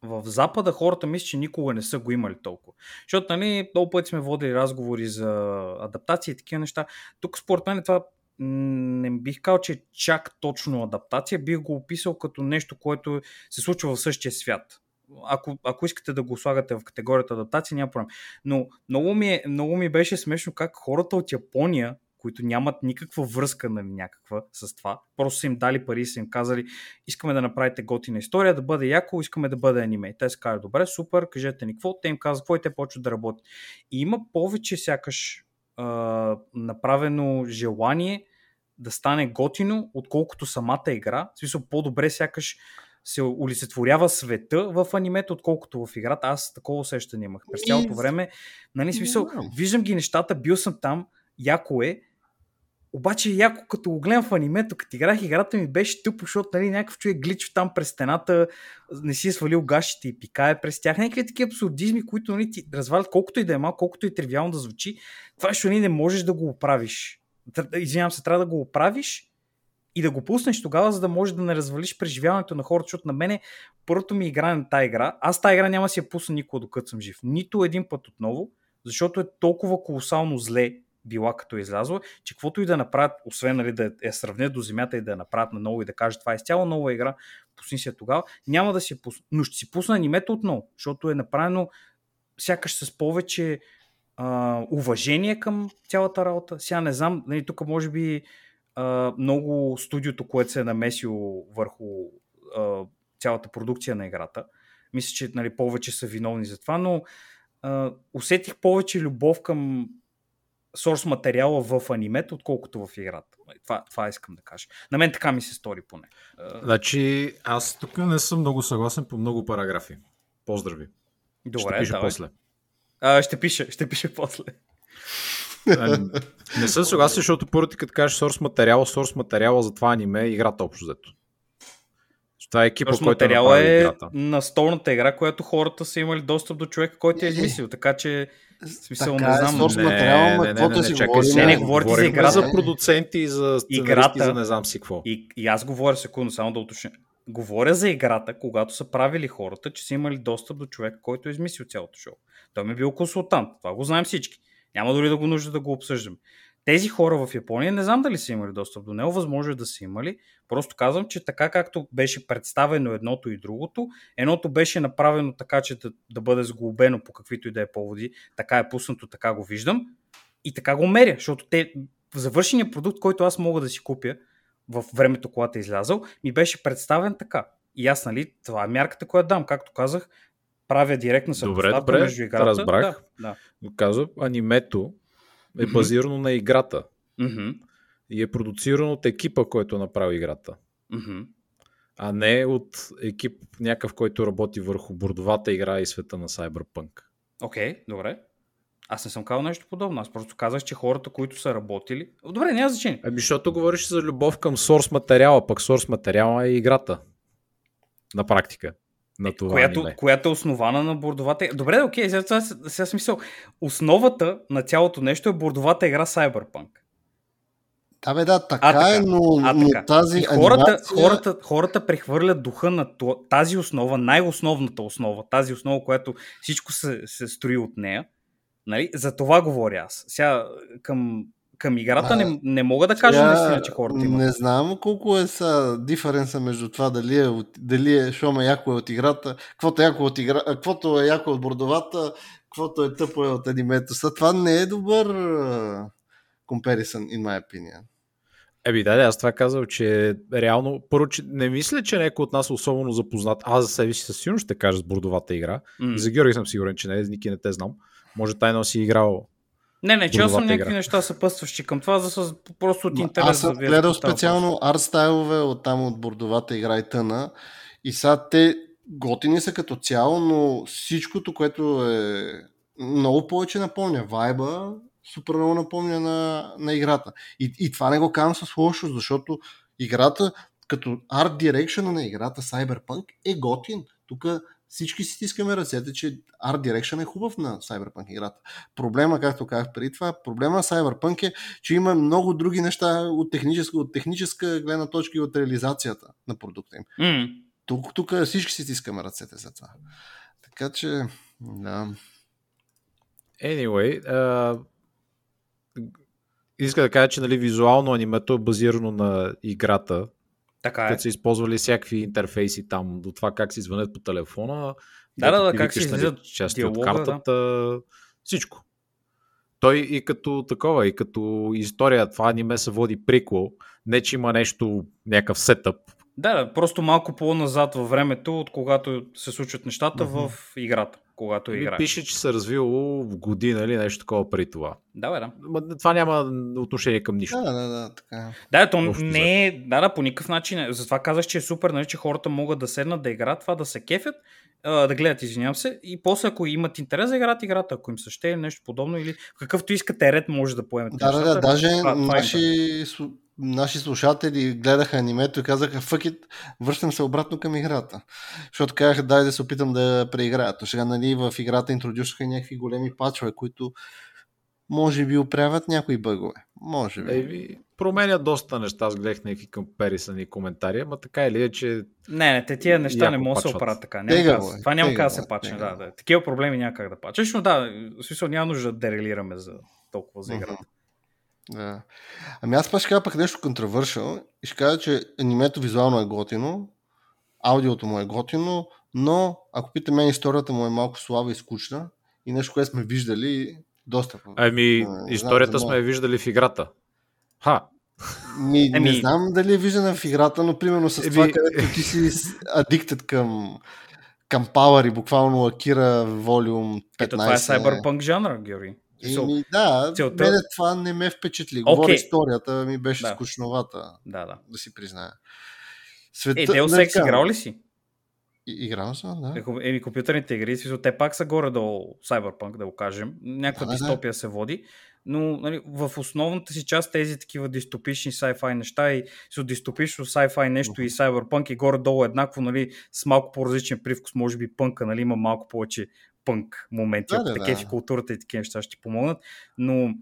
в Запада хората мисля, че никога не са го имали толкова. Защото, нали, много пъти сме водили разговори за адаптация и такива неща. Тук, според мен, това не бих казал, че е чак точно адаптация, бих го описал като нещо, което се случва в същия свят ако, ако искате да го слагате в категорията адаптация, няма проблем. Но много ми, е, много ми беше смешно как хората от Япония, които нямат никаква връзка нали, някаква с това, просто са им дали пари и са им казали, искаме да направите готина история, да бъде яко, искаме да бъде аниме. Те се казват, добре, супер, кажете ни какво, те им казват какво и те почват да работят. И има повече сякаш а, направено желание да стане готино, отколкото самата игра. В смисъл, по-добре сякаш се олицетворява света в анимето, отколкото в играта. Аз такова усещане имах през цялото време. Нали, смисъл, виждам ги нещата, бил съм там, яко е, обаче яко като го гледам в анимето, като играх играта ми беше тъпо, защото нали, някакъв човек гличва там през стената, не си е свалил гащите и пикае през тях. Някакви такива абсурдизми, които нали, ти развалят колкото и да е малко, колкото и тривиално да звучи. Това ще нали, не можеш да го оправиш. Извинявам се, трябва да го оправиш и да го пуснеш тогава, за да можеш да не развалиш преживяването на хората, защото на мене първото ми игра на тази игра, аз тази игра няма си я пусна никога докато съм жив. Нито един път отново, защото е толкова колосално зле била като е излязла, че каквото и да направят, освен нали, да я сравнят до земята и да я направят на ново и да кажат това е изцяло нова игра, пусни я тогава, няма да си пусна. Но ще си пусна анимето отново, защото е направено сякаш с повече а, уважение към цялата работа. Сега не знам, нали, тук може би а, много студиото, което се е намесило върху а, цялата продукция на играта. Мисля, че нали, повече са виновни за това, но а, усетих повече любов към сорс материала в анимето, отколкото в играта. Това, това искам да кажа. На мен така ми се стори поне. Значи, аз тук не съм много съгласен по много параграфи. Поздрави. Добре, ще пиша давай. после. А, ще пише, ще пише после. А, не съм съгласен, защото първо ти като кажеш сорс материала, сорс материала за това аниме е играта общо взето. Това е екипа, който е материала е играта. настолната игра, която хората са имали достъп до човека, който е измислил. Така че, смисъл, Така не е, знам. сорс Не, материала, ма не, не, не, си не, чакай. Не, не, говорите за играта. за продуценти и за Играта- за не знам си какво. И, и аз говоря секунда, само да уточня. Говоря за играта, когато са правили хората, че са имали достъп до човек, който е измислил цялото шоу. Той ми е бил консултант. Това го знаем всички. Няма дори да го нужда да го обсъждаме. Тези хора в Япония не знам дали са имали достъп до него, възможно е да са имали. Просто казвам, че така както беше представено едното и другото, едното беше направено така, че да, да бъде сглобено по каквито и да е поводи, така е пуснато, така го виждам и така го меря, защото те, завършеният продукт, който аз мога да си купя в времето, когато е излязъл, ми беше представен така. И аз, нали, това е мярката, която дам. Както казах, правя директна съпоставка добре, между играта. разбрах. Да, да. Но казва, анимето е Мгм. базирано на играта Мгм, и е продуцирано от екипа, който е направил играта. мгм. а не от екип някакъв, който работи върху бордовата игра и света на Cyberpunk. Окей, добре. Аз не съм казал нещо подобно. Аз просто казах, че хората, които са работили... Добре, няма значение. Ами, защото говориш за любов към сорс материала, пък сорс материала е играта. На практика. На това която, аниме. която е основана на бордовата игра. Добре, окей, сега, сега, сега смисъл. Основата на цялото нещо е бордовата игра Cyberpunk. Да, бе, да, така, А, така. е, но, А, но така. тази и хората, анимация... хората, хората прехвърлят духа на тази основа, най-основната основа, тази основа, която всичко се, се строи от нея. Нали? За това говоря аз. Сега към, към играта А, не, не мога да кажа Сега, наистина, че хората имат. Не знам колко е са диференса между това дали е, от, дали е шома яко е от играта, каквото е яко от, игра, каквото е яко от бордовата, каквото е тъпо е от анимето. Са, това не е добър comparison, in my opinion. Еби, да, да, аз това казал, че реално, първо, че не мисля, че някой от нас е особено запознат. Аз за себе си със сигурност ще кажа с бордовата игра. И за Георги съм сигурен, че не, Ники не те знам. Може тайно си играл. Не, не, че аз съм някакви игра. неща съпътстващи към това, за просто от интерес. Аз съм да гледал специално арт стайлове от там от бордовата игра и тъна. И сега те готини са като цяло, но всичкото, което е много повече напомня вайба, супер много напомня на, на играта. И, и това не го казвам с лошо, защото играта, като арт дирекшена на играта Cyberpunk е готин. Тук всички си стискаме ръцете, че Art Direction е хубав на Cyberpunk играта. Проблема, както казах преди това, проблема на Cyberpunk е, че има много други неща от техническа, от техническа гледна точка и от реализацията на продукта им. М. Тук, тук всички си стискаме ръцете за това. Така че, да. Anyway, а... иска да кажа, че нали, визуално анимето е базирано на играта, Така е. като са използвали всякакви интерфейси там, до това как си звънят по телефона, Да, да, да, как си нали, излизат части от диалога, картата, всичко. Той и като такова, и като история, това аниме се води приквел, не че има нещо, някакъв сетъп. Да, да, просто малко по-назад във времето, от когато се случват нещата Мгм. в играта, когато играе. пише, че се развило в година или нещо такова при това. Да, бе, да. Ма, Това няма отношение към нищо. Да, да, да, така. е. Да, то Общо не е, да, да, по никакъв начин. е. Затова казах, че е супер, нали, че хората могат да седнат да играят това, да се кефят, да гледат, извинявам се, и после, ако имат интерес да играят играта, ако им се ще или нещо подобно, или какъвто искате ред може да поемете. Да, да, да, даже това- това е наши, слу- наши слушатели гледаха анимето и казаха, fuck it, връщам се обратно към играта. Защото казаха, дай да се опитам да я преиграя. То сега, нали, в играта интродюсаха някакви големи пачове, които може би оправят някои бъгове. Може би. Ейви, променя доста неща. Аз гледах някакви компарисани коментари, ама така или е, че Не, не, те тия неща не могат да се оправят така. Няма Тега е, това няма как да се пачне. Да, да. Такива проблеми няма как да пачеш, но да, в смисъл няма нужда да дерелираме за толкова за играта. Да. Ами аз пак ще кажа пък нещо контравършъл и ще кажа, че анимето визуално е готино, аудиото му е готино, но ако питаме мен историята му е малко слаба и скучна и нещо, което сме виждали, Доста. Ами, А, не историята знам, сме я виждали в играта. Ха, Ми, Еми- Не знам дали е виждана в играта, но примерно с Еми- това, където ти си адиктед към, към Power и буквално Акира волюм 15. Ето това е cyberpunk жанра, Георги. Еми, да, целта- мене това не ме впечатли. Говоря Окей. историята, ми беше Да. скучновата, да, да. да си призная. Света, Е, Deus Ex играл ли си? и- Играл съм, да. Е, Еми, компютърните игри, смисъл, те пак са горе-долу Cyberpunk, да го кажем. Някаква Да, да, да. дистопия се води, но нали, в основната си част тези такива дистопични sci-fi неща и с дистопично sci-fi нещо и Cyberpunk и горе-долу еднакво, нали, с малко по-различен привкус, може би пънка, нали, има малко повече пънк моменти, Да, ако да, те да. културата и такива неща ще ти помогнат, но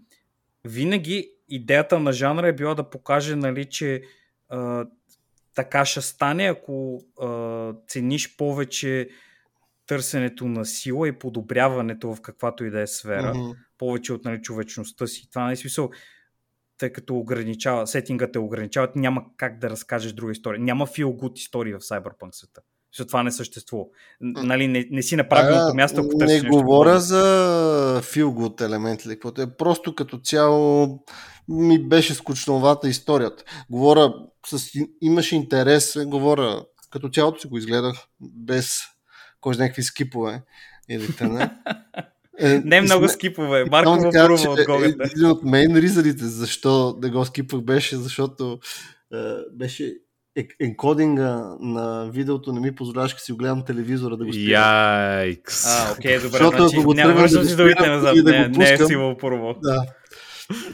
винаги идеята на жанра е била да покаже, нали, че а, така ще стане, ако а, цениш повече търсенето на сила и подобряването в каквато и да е сфера, Мгм. повече от нали, човечността си. Това не е смисъл, тъй като ограничава, сетинга те ограничават, няма как да разкажеш друга история. Няма feel good истории в Cyberpunk света. Защото това не съществува. Нали, не, не си на правилното място, ако Не нещо говоря подобно. за good елемент или каквото е. Просто като цяло ми беше скучновата историята. Говоря, с, имаше интерес, говоря, като цялото си го изгледах без кой знае какви скипове или тъна. Е, Не много сме- скипове. Марко му че от Гогата. Един от мейн ризърите, защо да го скипах беше, защото е, беше е- енкодинга на видеото не ми позволяваше, като си го гледам телевизора да го спирам. Яйкс. А, окей, добре. Защото Значи, ако го няма да го думите спирам назад. да Не, го не е пускам, сило първо. Да.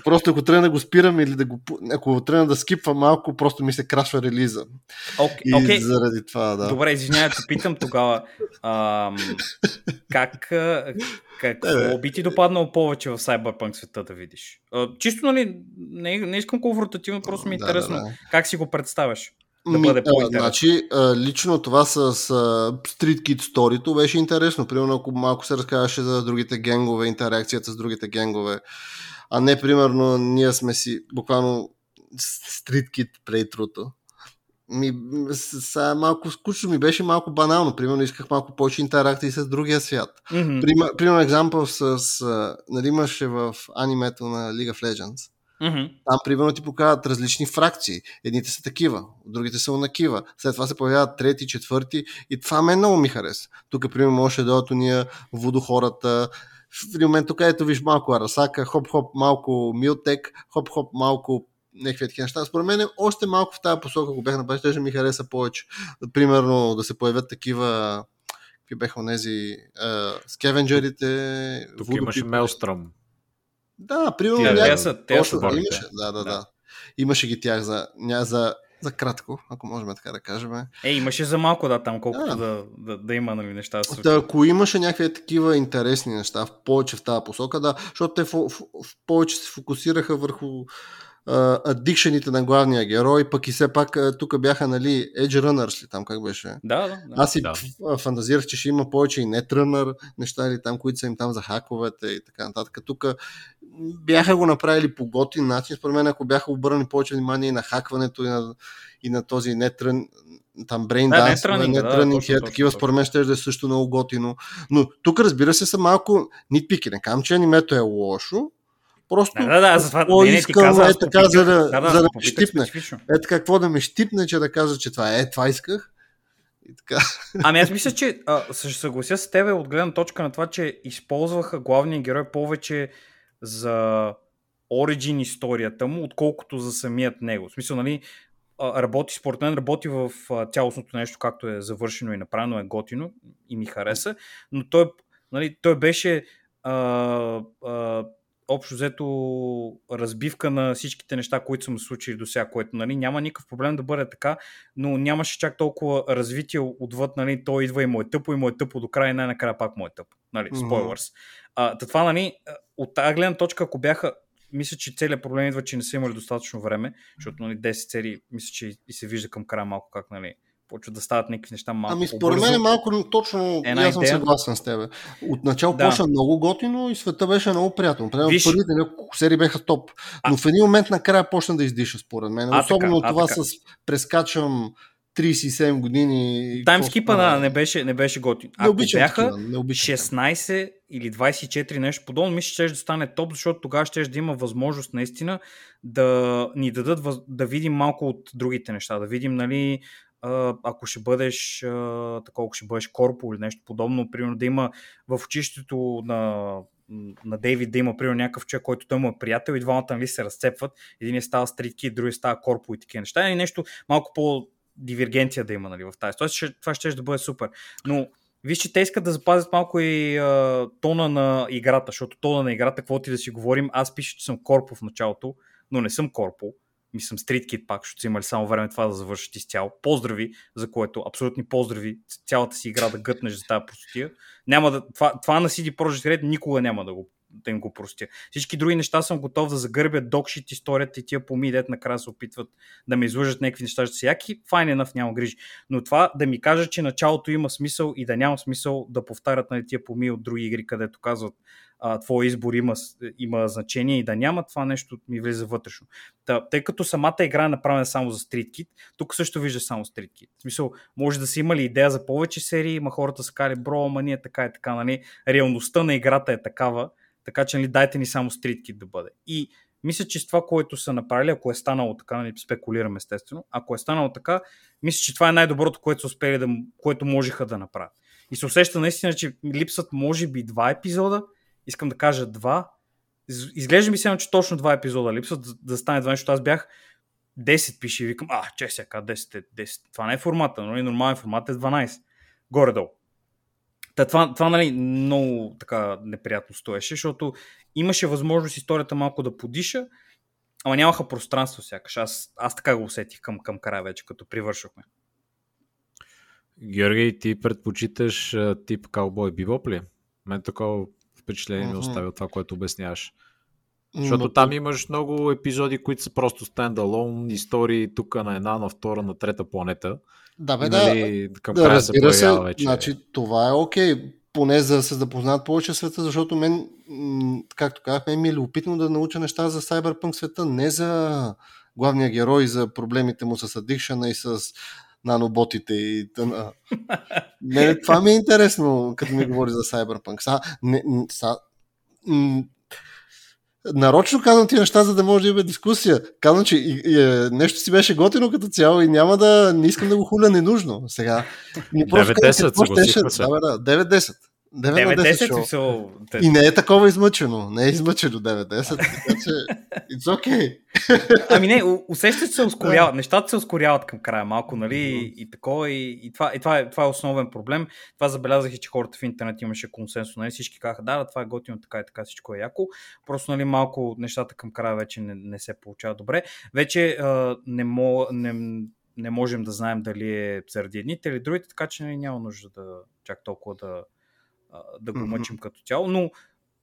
Просто ако тръгна да го спирам или да го... Ако тръгна да скипва малко, просто ми се крашва релиза. Окей, И окей. заради това, да. Добре, извинявай, те питам тогава. Ам, как, какво би ти допаднало повече в Cyberpunk света да видиш? А, чисто, нали, не, не искам конфронтативно, просто ми е Да, интересно. да, да. Как си го представяш? Да Ми, бъде по-интересно. Значи, лично това с Street Kid сторито беше интересно. Примерно, ако малко се разказваше за другите генгове, интеракцията с другите генгове, а не, примерно, ние сме си буквално Street Kid плейтруто. Ми, с- сега малко скучно ми беше малко банално. Примерно исках малко повече интеракции с другия свят. Пример, примерно екзампъл с, нали имаше в анимето на League of Legends. Мгм. Там, примерно, ти показват различни фракции. Едните са такива, другите са онакива. След това се появяват трети, четвърти и това мен много ми хареса. Тук, примерно, може да дойдат уния водохората. В един момент тук ето виж малко Арасака, хоп-хоп малко Милтек, хоп-хоп малко някакви такива неща. Според мен още малко в тази посока, ако бях направил, ще ми хареса повече. Примерно да се появят такива какви бяха онези скевенджерите, Тук имаше. Мелстръм. Да, примерно. Те- ня- са- те са да, имаше, да, да, Да. да. Имаше ги тях за, ня, за, за кратко, ако можем така да кажем. Е, имаше за малко, да, там колкото Да. да, да, да има нали, неща да случват. ако имаше някакви такива интересни неща, в повече в тази посока, да, защото те в, в, в повече се фокусираха върху адикшените на главния герой, пък и все пак тук бяха, нали, Edge Runners ли там, как беше? Да, да, да. Аз си Да. да. фантазирах, че ще има повече и нетрънър неща или там, които са им там за хаковете и така нататък. Тук бяха го направили по готин начин. Според мен, ако бяха обърнали повече внимание и на хакването и на, и на този нетрън, там брейн Да, данс, нетрънинга, да, нетрънинг точно, и е такива, според мен ще да е също много готино. Но тук, разбира се, са малко нитпики. Не казвам, че анимето е лошо. Просто Да, да, да, затова не, не искам, каза, е така, за да, да, да, за да ме щипне. Е така, какво да ме щипне, че да кажа, че това е, е това исках. И така. Ами аз мисля, че а, ще съглася с тебе от гледна точка на това, че използваха главния герой повече за оригин историята му, отколкото за самият него. В смисъл, нали, работи, според мен работи в цялостното нещо, както е завършено и направено, е готино и ми хареса, но той, нали, той беше а, а, общо взето разбивка на всичките неща, които са му случили до сега, което нали, няма никакъв проблем да бъде така, но нямаше чак толкова развитие отвъд, нали, той идва и му е тъпо, и му е тъпо до края и най-накрая пак му е тъпо. Нали, спойлърс. А, та това, нали, от тази гледна точка, ако бяха мисля, че целият проблем идва, че не са имали достатъчно време, защото нали, 10 серии, мисля, че и се вижда към края малко как нали, почват да стават някакви неща малко Ами според мен е малко точно, Една аз съм идея. съгласен с тебе. Отначало Да. почна много готино и света беше много приятно. Примерно Виж- първите няколко серии бяха топ. Но в един момент накрая почна да издиша според мен. А, Особено така, а, това така. с прескачам 37 години. Таймскипа да, не беше, не беше готин. Не Ако обичам бяха такива, не обичам. 16 или 24 нещо подобно, мисля, че ще да стане топ, защото тогава ще да има възможност наистина да ни дадат да видим малко от другите неща, да видим, нали, ако ще бъдеш такова, ще бъдеш корпо или нещо подобно, примерно да има в училището на на Дейвид да има примерно някакъв човек, който той му е приятел и двамата нали се разцепват. Един е става стритки, други става корпо и такива неща. И нещо малко по дивергенция да има нали, в тази. Тоест, това ще да бъде супер. Но Виж, че те искат да запазят малко и а, тона на играта, защото тона на играта, какво ти да си говорим, аз пиша, че съм корпо в началото, но не съм корпо. Ми съм стрит пак, защото са имали само време това да завършат изцяло. Поздрави, за което абсолютни поздрави, цялата си игра да гътнеш за тази простотия. Няма да, това, това на CD Projekt Red никога няма да го да им го простя. Всички други неща съм готов да загърбя докшит историята и тия поми, дет накрая се опитват да ме излъжат някакви неща, ще са яки, файн enough, няма грижи. Но това да ми каже, че началото има смисъл и да няма смисъл да повтарят на нали, тия поми от други игри, където казват а, твой избор има, има значение и да няма, това нещо ми влиза вътрешно. Та, тъй като самата игра е направена само за стриткит, тук също вижда само стриткит. В смисъл, може да са имали идея за повече серии, ма хората са кали, бро, ама ние така и така, нали? Реалността на играта е такава, така че нали, дайте ни само стриткит да бъде. И мисля, че с това, което са направили, ако е станало така, нали, спекулирам естествено, ако е станало така, мисля, че това е най-доброто, което са успели да, което можеха да направят. И се усеща наистина, че липсват може би два епизода, искам да кажа два. Изглежда ми се, че точно два епизода липсват да, да стане два, защото аз бях 10 пише и викам, а, че сега 10 е 10. Това не е формата, но и нормален формат е 12. Горе-долу. Та, това, това нали, много така неприятно стоеше, защото имаше възможност историята малко да подиша, ама нямаха пространство сякаш. Аз, аз така го усетих към, към края вече, като привършвахме. Георги, ти предпочиташ тип каубой бибоп ли? Мен такова впечатление ми остави от това, което обясняваш. Защото Но... там имаш много епизоди, които са просто стендалон, истории тук на една, на втора, на трета планета. Да, бе, нали, да. Към да, разбира се, се вече. Значи, това е окей, okay, поне за да се запознаят повече света, защото мен, както казахме, ми е любопитно да науча неща за Cyberpunk света, не за главния герой, за проблемите му с addiction и с наноботите и тъна. Не, това ми е интересно, като ми говори за Cyberpunk. Са, не, са, м- нарочно казвам ти неща, за да може да има дискусия. Казвам, че и, и, е, нещо си беше готино като цяло и няма да, не искам да го хуля ненужно. Сега. 9-10, съгласихме Да, да, 9-10. 9 на 10 Се... И не е такова измъчено. Не е измъчено 9-10, така че it's okay. ами не, усещат се ускоряват. Нещата се ускоряват към края малко, нали? И такова. И, и, това, и това, е, това е основен проблем. Това забелязах и, че хората в интернет имаше консенсус. Нали? Всички казаха, да, да, това е готино, така и така, всичко е яко. Просто нали, малко нещата към края вече не, не се получават добре. Вече а, не, мога, не, не можем да знаем дали е заради едните или другите, така че нали, няма нужда да чак толкова да, да го mm-hmm. мъчим като цяло, но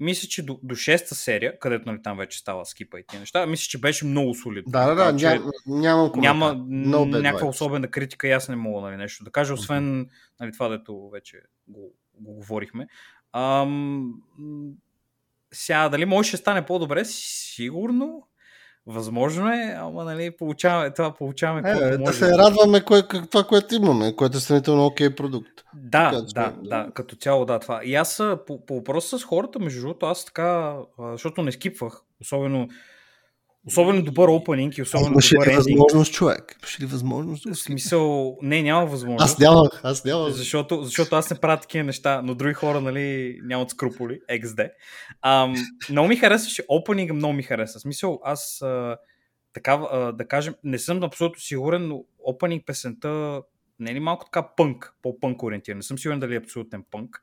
мисля, че до, до 6-та серия, където нали, там вече става скипа и тия неща, мисля, че беше много солидно. Да, да, да, ням, нямам Няма no някаква особена критика и аз не мога нали, нещо да кажа, освен нали, това, дето вече го, го говорихме. Ам, сега, дали може да стане по-добре? Сигурно. Възможно е, ама нали, получаваме, това получаваме. Е, да се радваме кое, това, което имаме, което е сравнително окей продукт. Да, така, да, да, да, като цяло да, това. И аз по, по въпроса с хората, между другото, аз така, защото не скипвах, особено Особено добър опенинг и особено Имаше добър ли възможност, човек? Имаше ли възможност? В смисъл, не, няма възможност. Аз нямах, аз нямах. Защото, защото аз не правя такива неща, но други хора, нали, нямат скруполи, XD. Ам, много ми харесваше, опенинга много ми хареса. В смисъл, аз а, така, а, да кажем, не съм абсолютно сигурен, но опенинг песента не е ли малко така пънк, по-пънк ориентиран. Не съм сигурен дали е абсолютен пънк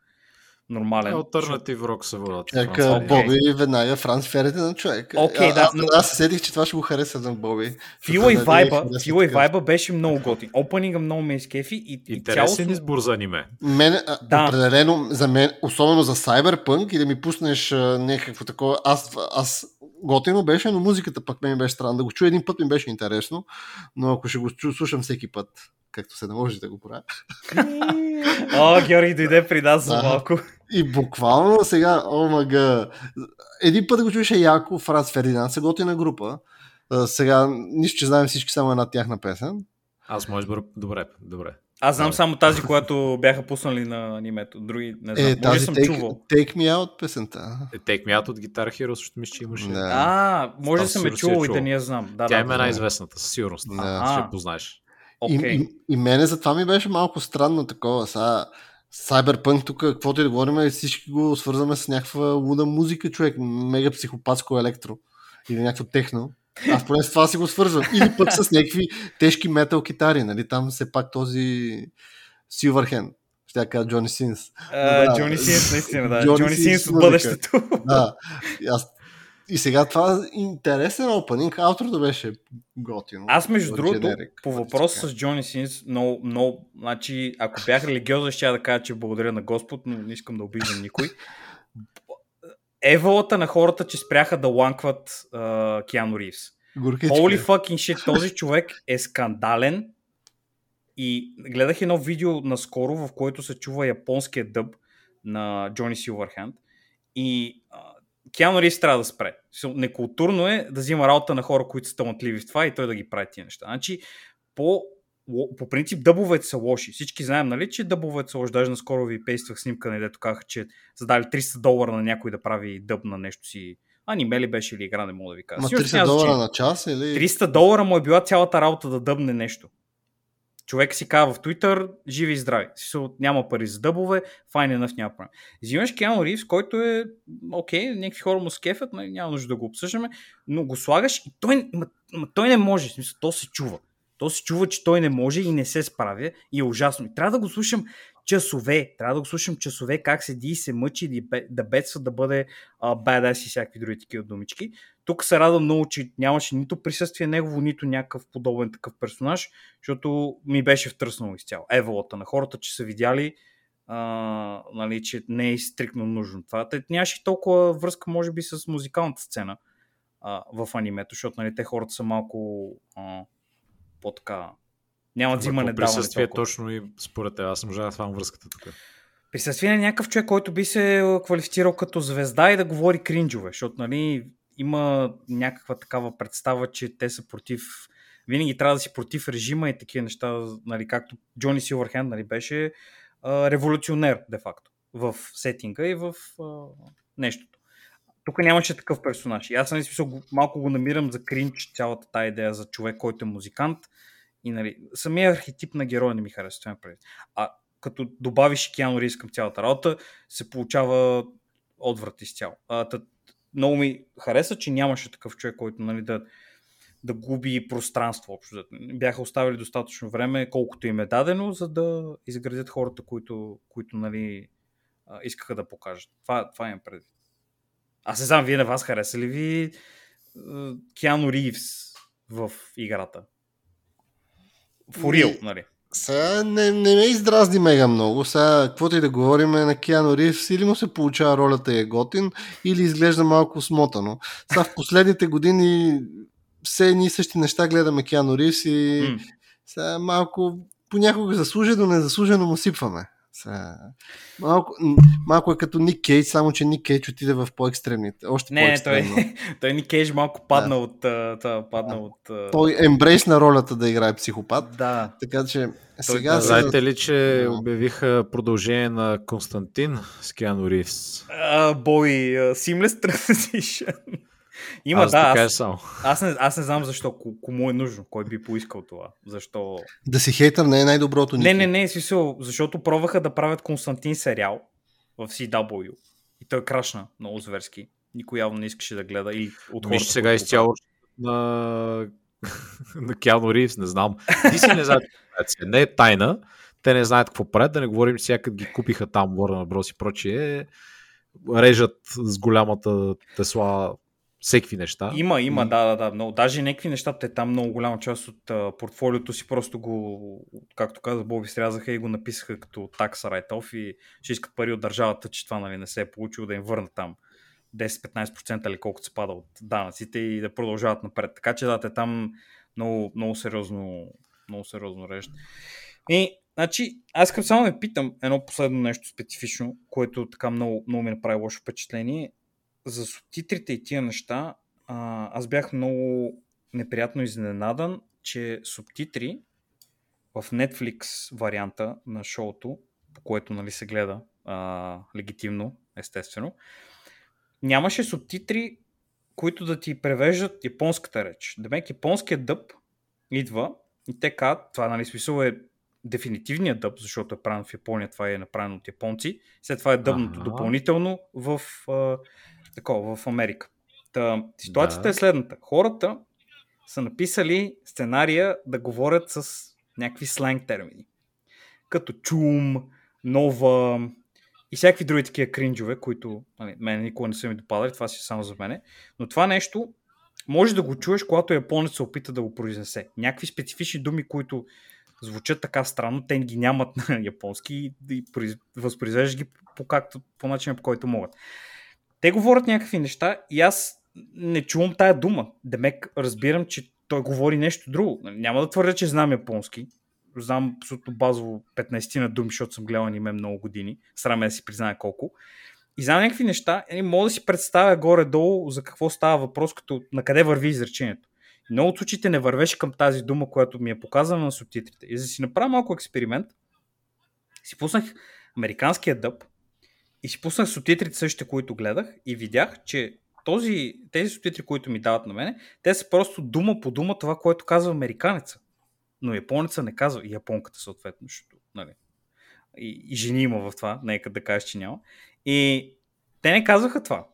нормален. Альтернатив рок се водят. Така, Боби и веднага Франц на човек. Okay, да, аз, но... аз седих, че това ще го хареса на Боби. Фила и вайба, фила и вайба беше много готин. Опенинга много ме изкефи и, Интересен цялостно... избор за аниме. Мен, да. определено, за мен, особено за Cyberpunk и да ми пуснеш някакво такова, аз, аз готино беше, но музиката пък ми беше странна. Да го чуя един път ми беше интересно, но ако ще го слушам всеки път, както се наложи да го правя. О, Георги дойде при нас за малко. И буквално сега, омага, един път го чуеше яко, Франц Фердинанд се готина група. Сега, нищо, че знаем всички само една тяхна песен. Аз може бър... Добре, добре. Аз знам само тази, която бяха пуснали на анимето. Други не знам. Е, Може тази съм take, чувал. take Me Out песента. Е, Take Me Out от Guitar Hero, защото мисля, че имаше. Да. А, може да съм е чувал и да не я знам. Да, Тя да, им е най-известната, със сигурност. Да. Ще познаеш. Окей. И, и, и мене затова ми беше малко странно такова. Сега, Cyberpunk тук, каквото и да говорим, всички го свързваме с някаква луда музика, човек, мега психопатско електро или някакво техно. Аз поне с това си го свързвам. Или пък с някакви тежки метал китари, нали? Там все пак този Silverhand. Ще кажа Джони Синс. Джони Синс, наистина, да. Джони Синс от бъдещето. Да. Аз... и сега това интересен опенинг, аутрото беше готино. Аз, между От другото, по въпроса с Джони Синс, много, много, значи, ако бях религиозен, ще я да кажа, че благодаря на Господ, но не искам да обиждам никой. Еволата на хората, че спряха да ланкват uh, Киану Ривз. Holy fucking shit, този човек е скандален и гледах едно видео наскоро, в което се чува японския дъб на Джони Силвърхенд и а, Киану Ривз трябва да спре. Некултурно е да взима работа на хора, които са талантливи в това и той да ги прави тия неща. Значи, по, по принцип дъбовете са лоши. Всички знаем, нали, че дъбовете са лоши. Даже наскоро ви пействах снимка, нали, дето казах, че са дали 300 долара на някой да прави дъб на нещо си. Аниме ли беше или игра, не мога да ви кажа. Ма Сигурно 30 няма долара значение. на час или... 300 долара му е била цялата работа да дъбне нещо. Човек си казва в Twitter, живи и здрави. Смисъл, няма пари за дъбове, файн enough, няма проблем. Взимаш Киану Ривз, който е, окей, някакви хора му скефят, но няма нужда да го обсъждаме, но го слагаш и той, ма, ма, той не може. В Смисъл, то се чува. То се чува, че той не може и не се справя и е ужасно. И трябва да го слушам часове. Трябва да го слушам часове как седи и се мъчи бе- да бедства да бъде а, badass и всякакви други такива думички. Тук се радвам много, че нямаше нито присъствие негово, нито някакъв подобен такъв персонаж, защото ми беше втръснало изцяло. Еволата на хората, че са видяли, а, нали, че не е стрикно нужно това. Те нямаше толкова връзка, може би, с музикалната сцена а, в анимето, защото нали, те хората са малко а, по-така... Нямат взимане Върху даване присъствие толкова. точно и според теб. Аз можа да хванам връзката тук. Присъствие на някакъв човек, който би се квалифицирал като звезда и да говори кринджове, защото нали, има някаква такава представа, че те са против винаги трябва да си против режима и такива неща, нали, както Джони Силвърхенд нали, беше а, революционер, де-факто, в сетинга и в а, нещото. Тук нямаше такъв персонаж. И аз съм смисъл, го- малко го намирам за кринч цялата тази идея за човек, който е музикант. И нали, самия архетип на героя не ми харесва. това прави. А като добавиш Киану Ривз към цялата работа, се получава отврат изцяло. А, тът, много ми хареса, че нямаше такъв човек, който нали, да, да губи пространство общо. Бяха оставили достатъчно време, колкото им е дадено, за да изградят хората, които, които нали, искаха да покажат. Това, това имам предвид. Аз не знам, вие на вас хареса ли ви а, Киану Ривз в играта? Фурил, нали? Сега не, не ме издразни мега много. Сега, каквото и да говорим е на Киано Ривз, или му се получава ролята и е готин, или изглежда малко смотано. Сега в последните години все едни и същи неща гледаме Киано Ривз и М. сега малко понякога заслужено, незаслужено му сипваме. Сега, малко, малко е като Ник Кейдж, само че Ник Кейдж отиде в по-екстремните. Още Не, не, той, по-екстремно. той Ник Кейдж малко падна от... а, Това, падна Да. от... Той ембрейс на ролята да играе психопат. Да. Така че Той- сега да, Знаете ли, че Да. обявиха продължение на Константин с Киану Ривз? Бой, а, Seamless Transition. Има, аз да, така е аз, само. аз, не, аз не знам защо, ко- кому е нужно, кой би поискал това. Защо? да си хейтър не е най-доброто Не, Ники. не, не, смисъл, защото пробваха да правят Константин сериал в CW. И той крашна много зверски. Никой явно не искаше да гледа. Или от хората, Мисля, че сега изцяло на, на Киану Ривз, не знам. Ти си не знаят какво правят сега. Не е тайна. Те не знаят какво правят. Да не говорим, че сега като ги купиха там Warner Bros. и прочие, режат с голямата Тесла всеки неща. Има, има, да, да, да. Но даже някакви неща, те там много голяма част от а, портфолиото си просто го, както каза Боби, срязаха и го написаха като такс write-off и ще искат пари от държавата, че това нали, не се е получило да им върнат там 10-15% или колкото се пада от данъците и да продължават напред. Така че да, те там много, много сериозно, много сериозно режат. И, значи, аз искам само да питам едно последно нещо специфично, което така много, много ми направи лошо впечатление. За субтитрите и тия неща, а, аз бях много неприятно изненадан, че субтитри в Netflix варианта на шоуто, по което нали, се гледа а, легитимно, естествено, нямаше субтитри, които да ти превеждат японската реч. Демек, японският дъб идва и те казват, това нали смисъл е дефинитивният дъб, защото е правен в Япония, това е направено от японци, след това е дъбното Ага. допълнително в, а, такова, в Америка. Та, ситуацията Да. е следната. Хората са написали сценария да говорят с някакви сленг термини. Като чум, нова и всякакви други такива кринджове, които нали, мен никога не са ми допадали, това си е само за мене. Но това нещо може да го чуеш, когато японец се опита да го произнесе. Някакви специфични думи, които звучат така странно, те ги нямат на японски и, и произ- възпроизвеждаш ги по, както, по начина по който могат. Те говорят някакви неща и аз не чувам тая дума. Демек разбирам, че той говори нещо друго. Няма да твърдя, че знам японски. Знам абсолютно базово 15 на думи, защото съм гледал аниме много години. Сраме да си призная колко. И знам някакви неща, и мога да си представя горе-долу за какво става въпрос, като на къде върви изречението. И много от случаите не вървеше към тази дума, която ми е показана на субтитрите. И за да си направя малко експеримент, си пуснах американския дъб и си пуснах субтитрите същите, които гледах и видях, че този, тези субтитри, които ми дават на мене, те са просто дума по дума това, което казва американеца. Но японеца не казва, и японката съответно, защото, нали, и, и жени има в това, нека да кажеш, че няма. И те не казваха това.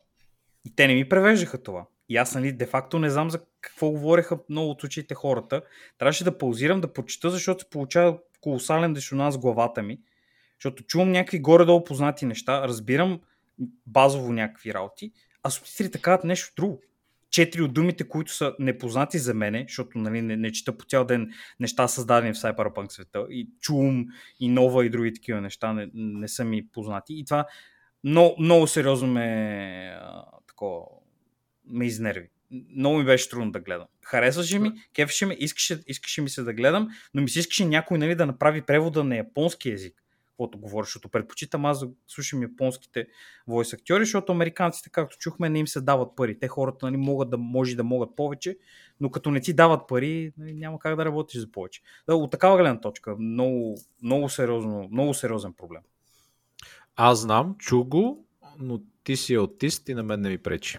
И те не ми превеждаха това. И аз, нали, де-факто не знам за какво говореха много от случаите хората. Трябваше да паузирам, да прочита, защото се получава колосален дишонанс в главата ми. Защото чувам някакви горе-долу познати неща, разбирам базово някакви работи, а субтитрите казват нещо друго. Четири от думите, които са непознати за мене, защото нали, не, не чета по цял ден неща създадени в Cyberpunk света, и чум, и нова, и други такива неща не, не са ми познати. И това много, много сериозно ме, а, такова, ме изнерви. Много ми беше трудно да гледам. Харесваше ми, кефеше ми, искаше, искаше ми се да гледам, но ми се искаше някой нали, да направи превода на японски язик каквото говориш, защото предпочитам аз да слушам японските войс актьори, защото американците, както чухме, не им се дават пари. Те хората нали, могат да, може да могат повече, но като не ти дават пари, нали, няма как да работиш за повече. Да, от такава гледна точка, много, много, сериозно, много сериозен проблем. Аз знам, чу го, но ти си аутист и на мен не ми пречи.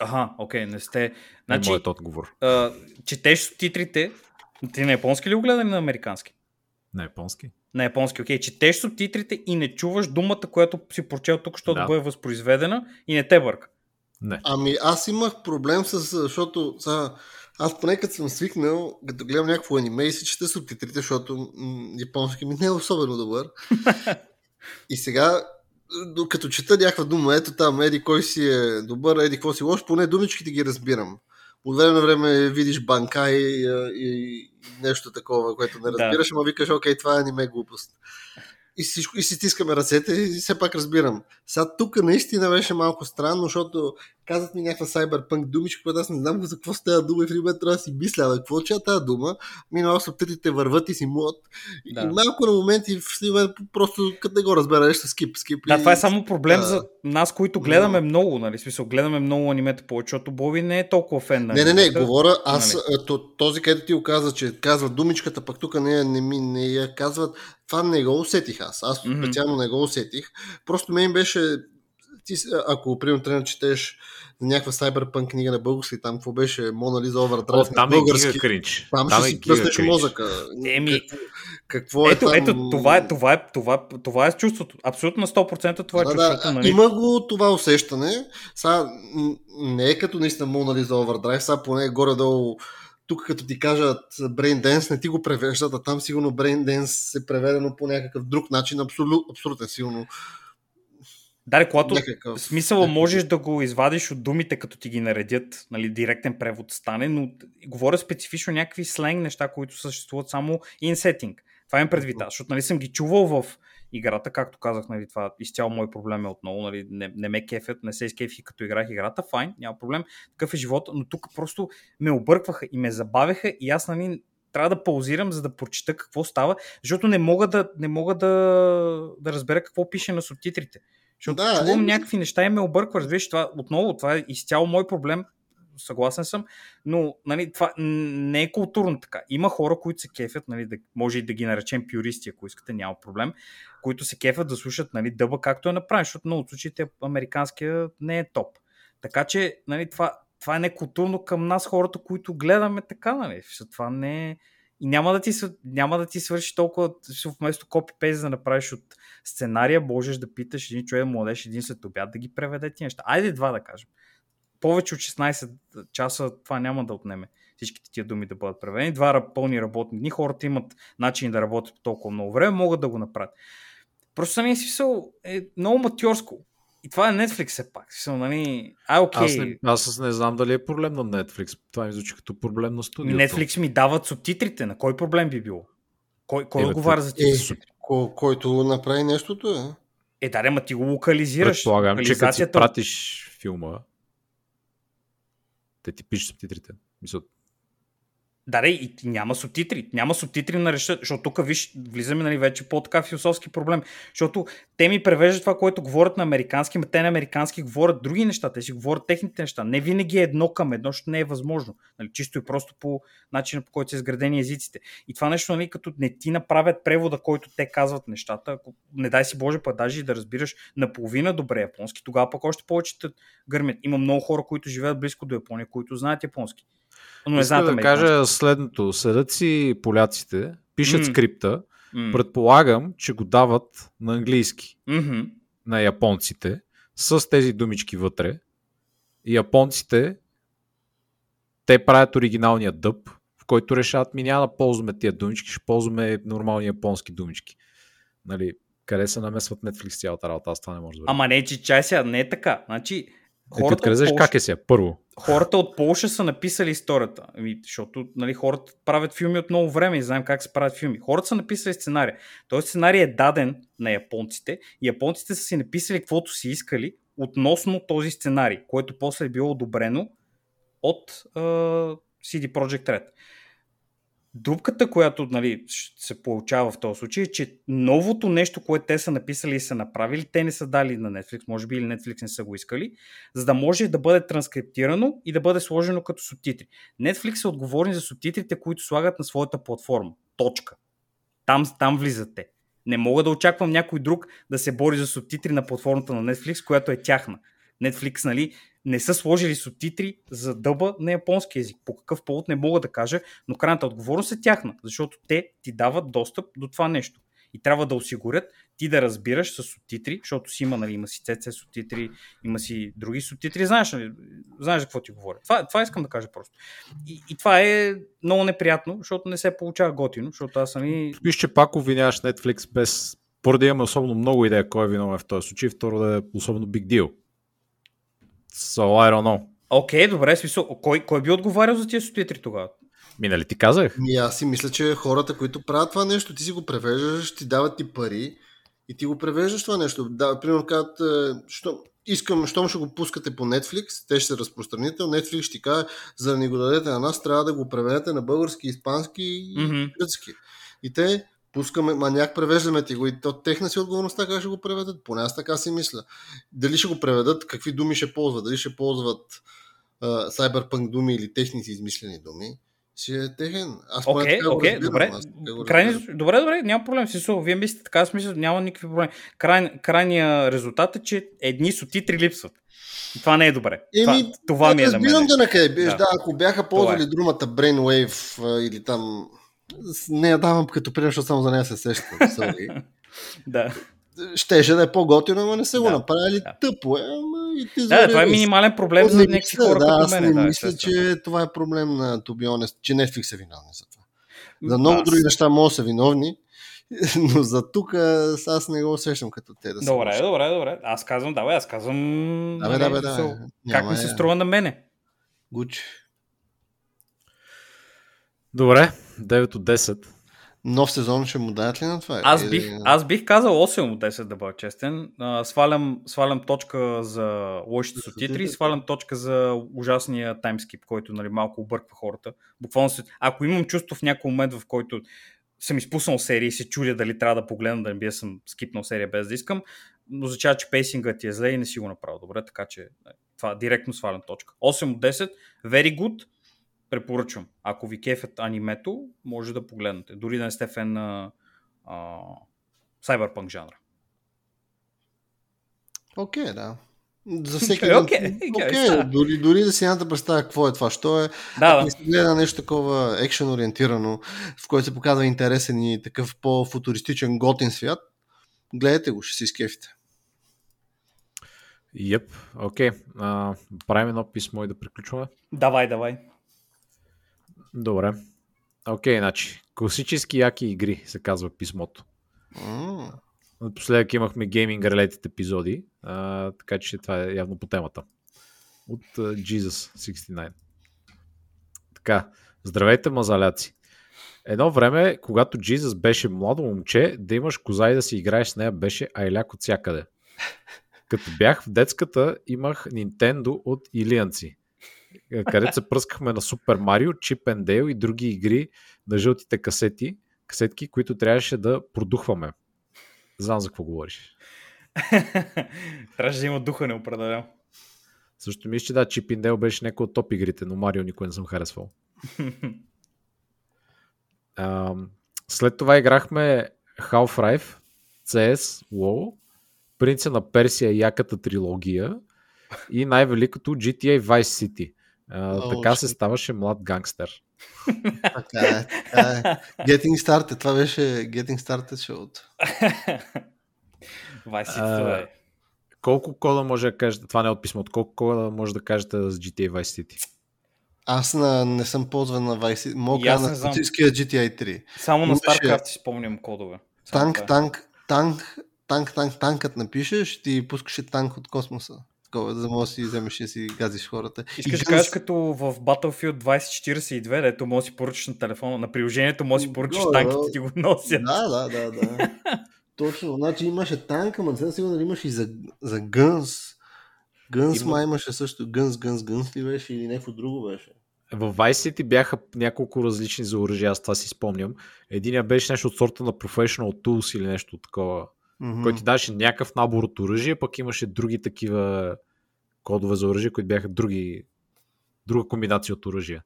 Аха, окей, не сте. Значи... Значи, Е моят отговор. а, четеш субтитрите, ти на японски ли го гледа или на американски? На японски. На японски, окей. Четеш субтитрите и не чуваш думата, която си прочел тук, защото да. Да. бъде възпроизведена и не те бърка. Не. Ами аз имах проблем с, защото са, аз поне като съм свикнал, като гледам някакво аниме и си чета субтитрите, защото м- японски ми не е особено добър. и сега, докато чета някаква дума, ето там, еди кой си е добър, еди какво си лош, поне думичките ги разбирам. От време на време видиш банка и, и нещо такова, което не Да. разбираш, ама викаш, окей, това е аниме глупост. И си, и си стискаме ръцете и все пак разбирам. Сега тук наистина беше малко странно, защото казват ми някаква cyberpunk думичка, която аз не знам за какво става дума и в един момент трябва да си мисля, бе, какво че тази дума, минало субтитрите върват и си млот. Да. И малко на моменти в момент просто като не го разбереш, ще скип, скип. Да, и- това е само проблем Да. за нас, които гледаме много, нали? Смисъл, гледаме много анимета повече, защото Боби не е толкова фен на Не, не, не, говоря, аз, Нали? този, където ти го каза, че казва думичката, пък тук не, не, ми, не я казват, това не го усетих аз. Аз специално не го усетих. Просто мен беше, ти, ако примерно трябва да четеш някаква cyberpunk книга на български, там какво беше, Мона Лиза О, Overdrive там на е български. гига кринч. Там, Там ще е си пръснеш мозъка. Еми, Какво, е ето, там? ето, това е, това е, това е, това е чувството. Абсолютно на 100% това е да, чувството. да, нали? има го това усещане. Сега, не е като наистина Мона Лиза Overdrive, сега поне горе-долу тук като ти кажат Brain Dance, не ти го превеждат, а там сигурно Brain Dance е преведено по някакъв друг начин, абсолют, абсолютно сигурно. Да, когато Някакъв- смисъла можеш да го извадиш от думите, като ти ги наредят, нали, директен превод стане, но говоря специфично някакви сленг неща, които съществуват само setting. Това им предвид аз, защото нали, съм ги чувал в играта, както казах, нали, това изцяло мой проблем е отново, нали, не, не ме кефят, не се изкефи като играх играта, файн, няма проблем, такъв е живота, но тук просто ме объркваха и ме забавяха и аз нали, трябва да паузирам, за да прочита какво става, защото не мога да, не мога да, да разбера какво пише на субтитрите. Защото Да, чувам е, някакви неща и ме обърква. Разбираш, това, отново, това е изцяло мой проблем. съгласен съм, но нали, това не е културно така. Има хора, които се кефят, нали, да, може и да ги наречем пюристи, ако искате, няма проблем, които се кефят да слушат нали, дъба както е направен, защото много случаите американския не е топ. Така че нали, това, това е некултурно към нас, хората, които гледаме така. Нали. Това не е и няма да ти, няма да ти свърши толкова, вместо копи-пейст да направиш от сценария, можеш да питаш един човек младеж един след обяд да ги преведе ти неща. Айде два да кажем. Повече от 16 часа това няма да отнеме всичките тия думи да бъдат преведени. Два пълни работни дни, хората имат начин да работят толкова много време, могат да го направят. Просто самия си е много матьорско. И това е Netflix все пак. Смисъл, нали... А, окей. Аз, не, аз не знам дали е проблем на Netflix. Това ми звучи като проблем на студиото. Netflix ми дават субтитрите. На кой проблем би било? Кой, кой е, отговаря за тези е, Кой, който направи нещото е. Е, да, ма ти го локализираш. Предполагам, че като си пратиш филма, те ти пишат субтитрите. Мисля, да, и няма субтитри. Няма субтитри на речта, защото тук виж, влизаме нали, вече по-така философски проблем. Защото те ми превеждат това, което говорят на американски, но те на американски говорят други неща, те си говорят техните неща. Не винаги е едно към едно, защото не е възможно. Нали, чисто и просто по начина по който са изградени езиците. И това нещо, нали, като не ти направят превода, който те казват нещата, ако не дай си Боже, па даже и да разбираш наполовина добре японски, тогава пък още повече гърмят. Има много хора, които живеят близко до Япония, които знаят японски. Но Иска да кажа следното. Седат си поляците, пишат mm. скрипта, mm. предполагам, че го дават на английски mm-hmm. на японците с тези думички вътре. И японците те правят оригиналния дъб, в който решават ми няма да ползваме тия думички, ще ползваме нормални японски думички. Нали, къде се намесват Netflix цялата работа, аз това не може да Ама не, че чай сега, не е така. Значи, Хората е, Полша... как е сега, първо. Хората от Полша са написали историята, ами, защото нали, хората правят филми от много време и знаем как се правят филми. Хората са написали сценария. Този сценарий е даден на японците и японците са си написали каквото си искали относно този сценарий, който после е било одобрено от uh, CD Projekt Red. Дупката, която нали, се получава в този случай, е, че новото нещо, което те са написали и са направили, те не са дали на Netflix, може би или Netflix не са го искали, за да може да бъде транскриптирано и да бъде сложено като субтитри. Netflix са отговорни за субтитрите, които слагат на своята платформа. Точка. Там, там влизат те. Не мога да очаквам някой друг да се бори за субтитри на платформата на Netflix, която е тяхна. Netflix, нали, не са сложили субтитри за дъба на японски язик. По какъв повод не мога да кажа, но крайната отговорност е тяхна, защото те ти дават достъп до това нещо. И трябва да осигурят ти да разбираш с субтитри, защото си има, нали, има си CC субтитри, има си други субтитри, знаеш, нали, знаеш какво ти говоря. Това, това искам да кажа просто. И, и това е много неприятно, защото не се получава готино, защото аз нали... Виж, че пак обвиняваш Netflix без поради имаме особено много идея кой е виновен в този случай, второ да е особено big deal. So I don't know. Окей, okay, добре, смисъл. Кой, кой би отговарял за тия субтитри тогава? Минали ти казах? Ми, аз си мисля, че хората, които правят това нещо, ти си го превеждаш, ти дават ти пари и ти го превеждаш това нещо. Да, примерно казват, е, що, искам, щом ще го пускате по Netflix, те ще се разпространите, Netflix ще ти каже, за да ни го дадете на нас, трябва да го преведете на български, испански и mm-hmm. гръцки. И те пускаме, маняк превеждаме ти го и то техна си отговорността как ще го преведат. Поне аз така си мисля. Дали ще го преведат, какви думи ще ползват, дали ще ползват uh, cyberpunk думи или техни си измислени думи, си е техен. Аз okay, okay, добре. Крайни, добре, добре, няма проблем. Сисо, вие мислите така, смисъл, няма никакви проблеми. Край, крайният резултат е, че едни субтитри липсват. Това не е добре. Еми, това, това ми е разбирам да накъде да. да. ако бяха ползвали е. думата Brainwave или там не я давам като пример, защото само за нея се сещам. да. Щеше да е по-готино, но не са да, го направили. Да. Тъпо е, ама и ти Да, това е минимален проблем за някакви хора да, като мен. Аз не да, мисля, че това е проблем на honest, че Netflix е виновни за това. За много аз... други неща могат да са виновни, но за тук аз не го усещам като те да са. Добре, са добре, добре. Аз казвам, давай, аз казвам. Да, бе, да, бе, да. Как ми се струва на мене? Гуч. Добре, 9 от 10. Нов сезон ще му дадат ли на това? Аз бих, аз бих казал 8 от 10 да бъда честен. А, свалям, свалям точка за лошите субтитри, свалям точка за ужасния таймскип, който нали, малко обърква хората. Буквално се... Ако имам чувство в някой момент, в който съм изпуснал серия и се чудя дали трябва да погледна, да не бия съм скипнал серия без да искам, но означава, че пейсинга ти е зле и не си го направил добре, така че Това директно свалям точка. 8 от 10, very good, препоръчвам. Ако ви кефят анимето, може да погледнете. Дори да не сте фен на а, Cyberpunk жанра. Окей, okay, да. За всеки Окей, един- окей, окей, да. дори, дори да си нямате представя какво е това, що е. Да, да. не се гледа нещо такова екшен ориентирано, в което се показва интересен и такъв по-футуристичен готин свят, гледайте го, ще си изкефите. Йеп, окей. А, правим едно писмо и да приключваме. Давай, давай. Добре. Окей, значи. Класически яки игри, се казва писмото. М, Напоследък имахме гейминг related епизоди, а, така че това е явно по темата. От а, Jesus 69. Така, здравейте мазаляци. Едно време, когато Jesus беше младо момче, да имаш коза и да си играеш с нея беше айляк от всякъде. Като бях в детската, имах Nintendo от Илианци, където се пръскахме на Супер Марио, Чип Дейл и други игри на жълтите касети, касетки, които трябваше да продухваме. Знам за какво говориш. Трябваше да има духа неопределено. Също мисля, че да, and Dale беше някой от топ игрите, но Марио никой не съм харесвал. А, след това играхме Half-Life, CS, WoW, Принца на Персия и яката трилогия и най-великото GTA Vice City. А, така се ставаше млад гангстер. Така е, така е. Getting started, това беше Getting started шоуто. Вайсите, А, това е. Колко кода може да кажете, това не е от писмото, колко кода може да кажете за GTA Vice City? Аз на, не съм ползван на Vice, мога И аз на класическия GTA 3. Само на StarCraft си спомням кодове. Танк, е. танк, танк, танк, танк, танкът напишеш, ти пускаше танк от космоса. Такова, за да можеш да си вземеш и да си газиш хората. Искаш И да кажеш като в Battlefield 2042, дето може да си поръчаш на телефона, на приложението може да си поръчаш Да, танките да. ти го носят. Да, да, да, да. Точно, значи имаше танк, ама сигурен дали имаше и за, за гънс. Гънс Има. май имаше също. Гънс, гънс, гънс ли беше или някакво друго беше? В Vice City бяха няколко различни за оръжия, аз това си спомням. Единия беше нещо от сорта на Professional Tools или нещо такова, Мгм. който ти даваше някакъв набор от оръжие, пък имаше други такива кодове за оръжие, които бяха други, друга комбинация от оръжия.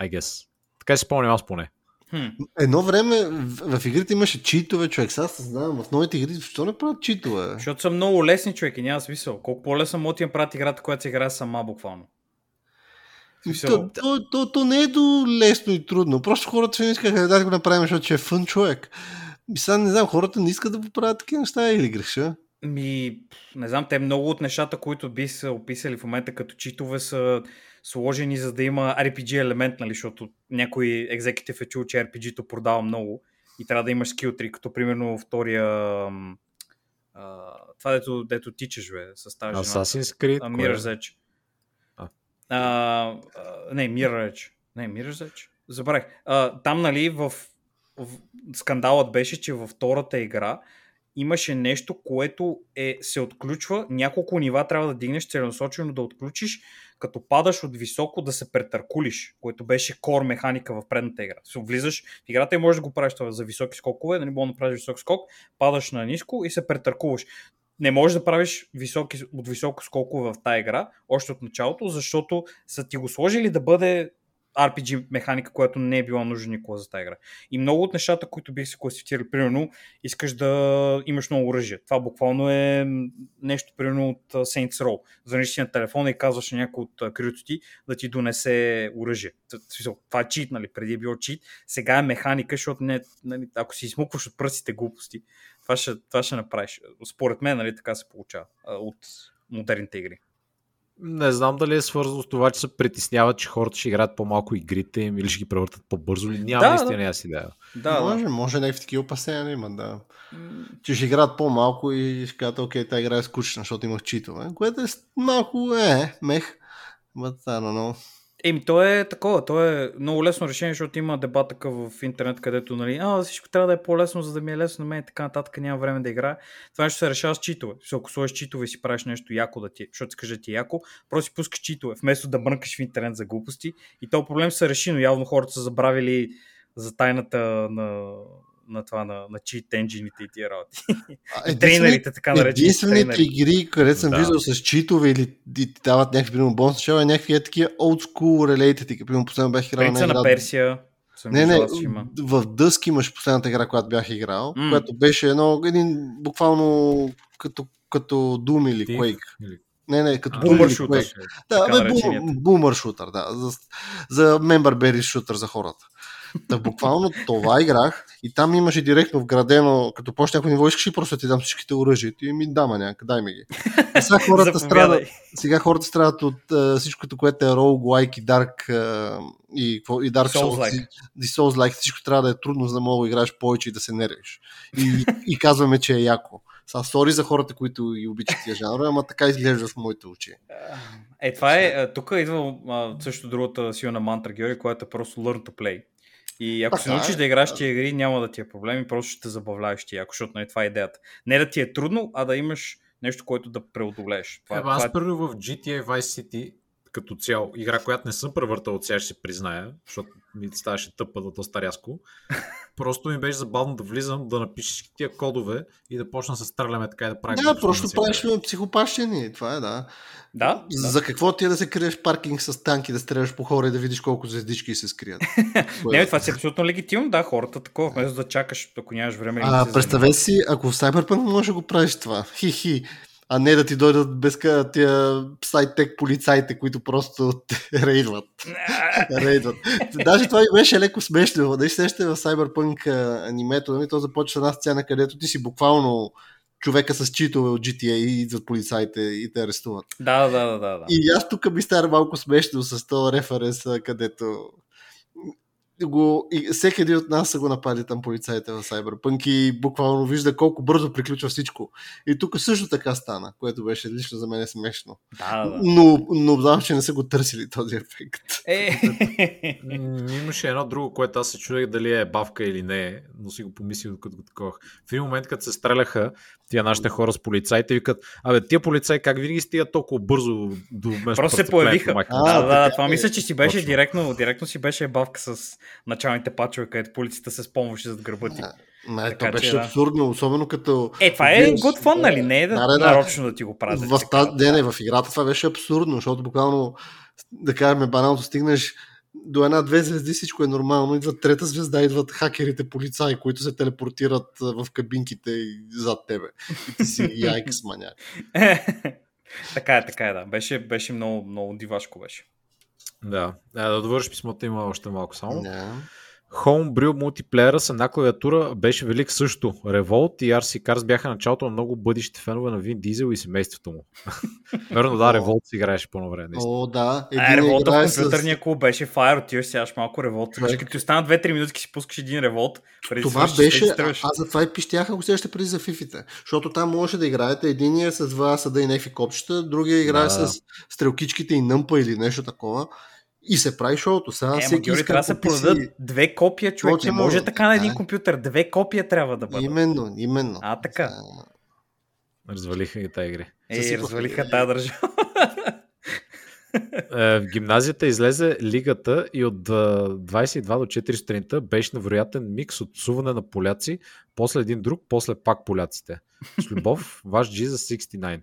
I guess. Така си спомням аз поне. Хм. Едно време в, в игрите имаше читове, човек. Сега съзнавам, в новите игри, защо не правят читове? Защото са много лесни човек и няма смисъл. Колко по-лесно може да ти направят играта, която се играе сама буквално. То, то, то, то, не е до лесно и трудно. Просто хората ще не искаха да го направим, защото ще е фън човек. Сега не знам, хората не искат да поправят такива неща или греша. Ми, не знам, те много от нещата, които би се описали в момента като читове са сложени за да има RPG елемент, нали, защото някой екзекутив е чул, че RPG-то продава много и трябва да имаш скил 3, като примерно втория а, това дето, дето тичаш, бе, с тази жена. Assassin's Creed. А, кое е? Mirror's Edge. А. А, а, не, Mirror Edge. Не, Mirror's Edge. Забравих. А, там, нали, в... скандалът беше, че във втората игра имаше нещо, което е, се отключва, няколко нива трябва да дигнеш целенасочено да отключиш, като падаш от високо да се претъркулиш, което беше кор механика в предната игра. Влизаш в играта и можеш да го правиш това за високи скокове, да не мога да направиш висок скок, падаш на ниско и се претъркуваш не можеш да правиш високи, от високо скокове в тази игра, още от началото, защото са ти го сложили да бъде RPG механика, която не е била нужна никога за тази игра. И много от нещата, които бих се класифицирали, примерно, искаш да имаш много оръжие. Това буквално е нещо, примерно, от Saints Row. Звъниш си на телефона и казваш на някой от а, крилото ти да ти донесе оръжие. Това е чит, нали? Преди е било чит. Сега е механика, защото не, нали, ако си измукваш от пръстите глупости, това ще, това ще направиш. Според мен, нали, така се получава от модерните игри. Не знам дали е свързано с това, че се притесняват, че хората ще играят по-малко игрите им или ще ги превъртат по-бързо. Или няма Да, наистина да. си идея. Да, може, да. може някакви такива опасения да има, да. Че ще играят по-малко и ще кажат, окей, тази игра е скучна, защото имах читове. Което е малко, е, мех. But I don't know. Еми, то е такова, то е много лесно решение, защото има дебат такъв в интернет, където, нали, а, всичко трябва да е по-лесно, за да ми е лесно на мен и така нататък, няма време да играя. Това нещо се решава с читове. Защото ако сложиш читове и си правиш нещо яко да ти, защото си кажа ти е яко, просто си пускаш читове, вместо да мрънкаш в интернет за глупости. И то проблем се реши, но явно хората са забравили за тайната на на това, на, на cheat engine и тия работи. А, И трейнерите, така наречени Единствените игри, където съм Да. виждал с читове или ти, ти дават някакви, примерно, бонус начало, е някакви е такива old school related, и примерно последно бях играл на игра. Персия. Съм Не, не, има. в Дъск имаш последната игра, която бях играл, М. която беше едно, един буквално като, като Doom или Thief Quake. или- Не, не, като shooter. Quake. Да, бе, бум, бумър шутър, да. За, за member berry шутър за хората. Та буквално това играх и там имаше директно вградено, като почне някой ниво, искаш ли просто ти дам всичките оръжия? Ти ми дама някак, дай ми ги. И сега хората страдат, сега хората страдат от а, всичкото, което е roguelike и dark а, и, и Dark Souls. И, и Souls-like. Всичко трябва да е трудно, за да мога да играеш повече и да се нервиш. И, и казваме, че е яко. Са, сори за хората, които и обичат тия жанра, ама така изглежда в моите очи. Е, това е, а, тук идва а, също другата силна мантра, Георги, която е просто learn to play. И ако се Така е. научиш да играеш тия игри, няма да ти е проблем и просто ще те забавляваш ти, ако защото не е това е идеята. Не да ти е трудно, а да имаш нещо, което да преодолееш. Това, Еба, това аз е... първо в GTA Vice City като цяло, игра, която не съм превъртал от сега, ще се призная, защото ми ставаше тъпа да доста рязко. Просто ми беше забавно да влизам, да всички тия кодове и да почна да се стреляме така и да правим. Да, просто правиш психопащени. Това е, да. Да, да. За какво ти е да се криеш в паркинг с танки, да стреляш по хора и да видиш колко звездички се скрият? Не, това си е абсолютно легитимно, да, хората такова, вместо да чакаш, ако нямаш време. А, да се представете си, ако в Cyberpunk можеш да го правиш това. Хи-хи. А не да ти дойдат без тия сайтек полицаите, които просто те рейдват. рейдват. Даже това беше леко смешно. Да сещате в Cyberpunk анимето, нали, то започва с една сцена, където ти си буквално човека с читове от GTA и идват полицаите и те арестуват. Да, да, да, да. да. И аз тук ми стара малко смешно с този референс, където го, и всеки един от нас са го напали там полицаите в Cyberpunk и буквално вижда колко бързо приключва всичко. И тук също така стана, което беше лично за мен смешно. да, да. Но, но знам, че не са го търсили този ефект. Е, Имаше едно друго, което аз се чудех дали е бавка или не, но си го помислих докато го таковах. В един момент, като се стреляха тия нашите хора с полицаите, викат, абе, тия полицаи как винаги стигат толкова бързо до место Просто се появиха. майка? А, да, да, това е. мисля, че си беше Точно. директно, директно си беше бавка с началните пачове, където полицията се спомваше зад гърба ти. Ма, Така то че, беше да. абсурдно, особено като... Е, това е good fun, нали? Не е да, да, нарочно да ти го правят. в, не, не, в играта това беше абсурдно, защото буквално, да кажем, банално стигнеш до една-две звезди, всичко е нормално. Идват трета звезда, идват хакерите, полицаи, които се телепортират в кабинките и зад тебе. И ти си яйкс маняк. така е, така е, да. Беше, беше много, много дивашко беше. Да. А, да довършиш писмото, има още малко само. Не. Homebrew мултиплеера с една клавиатура беше велик също. Revolt и RC Cars бяха началото на много бъдещи фенове на Вин Дизел и семейството му. Верно, да. Revolt си играеше по-навре. наистина. О, да. Един револта в играе с... компютърния клуб беше Fire, отиваш сядаш малко револт. Човек. Като ти остана 2-3 минути, си пускаш един да Това свършиш, беше, а- аз затова и пищяха го сеща преди за фифите. Защото там можеше да играете единия с два съда и някакви копчета, другия играе Да. с стрелкичките и нъмпа или нещо такова. И се прави шоуто. Сега Е, всеки Георги, иска трябва да се си- продадат две копия, човек. Точно, не може така на един компютър. Две копия трябва да бъдат. Именно, именно. А, така. Развалиха и тази игри. Е, развалиха ги. тази държава. Е, в гимназията излезе лигата и от а, 22 до 4 сутринта беше невероятен микс от псуване на поляци, после един друг, после пак поляците. С любов, ваш Jesus 69.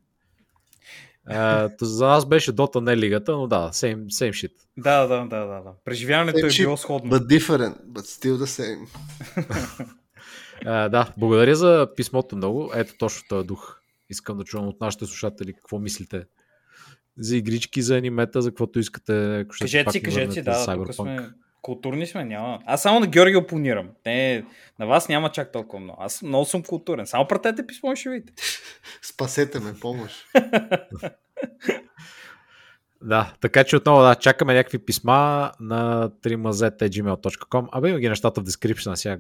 Е, то за нас беше Дота, не лигата, но да, same, same shit. да, да, да, да, да. Преживяването е Same било shit, сходно. But different, but still the same. Е, да, благодаря за писмото много. Ето точно този дух. Искам да чувам от нашите слушатели какво мислите. За игрички, за анимета, за каквото искате. Ако ще Кажете си, кажете си, да, за тук Cyberpunk. сме културни сме, няма. Аз само на Георги опонирам. Не, на вас няма чак толкова много. Аз много съм културен. Само пратете писмо и ще видите. Спасете ме, помощ. Да, така че отново да, чакаме някакви писма на trimazet.gmail.com. Абе има ги нещата в description сега.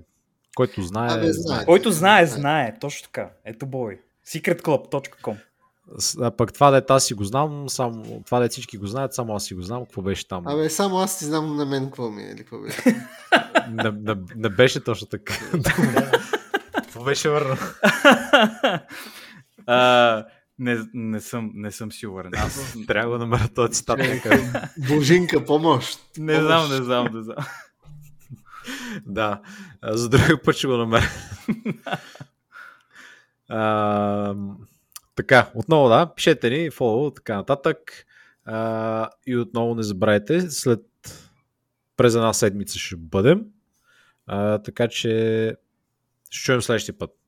Който знае, Абе, знае. знае. Който знае, знае. Точно така. Ето бой. secretclub.com А пък това дете аз си го знам, само, това дете всички го знаят, само аз си го знам, какво беше там. Абе, само аз си знам на мен какво ми е или какво беше. Не, не, не беше точно така. Какво беше върна? А, не, не, съм, не съм сигурен. Аз Трябва да намеря този цитат. някъде. Божинка, помощ. не Помощ. знам, не знам, не знам. да, за друг път ще го намеря. Така, отново да, пишете ни, фоло, така нататък. А, и отново не забравяйте, след през една седмица ще бъдем. А, така че ще чуем следващия път.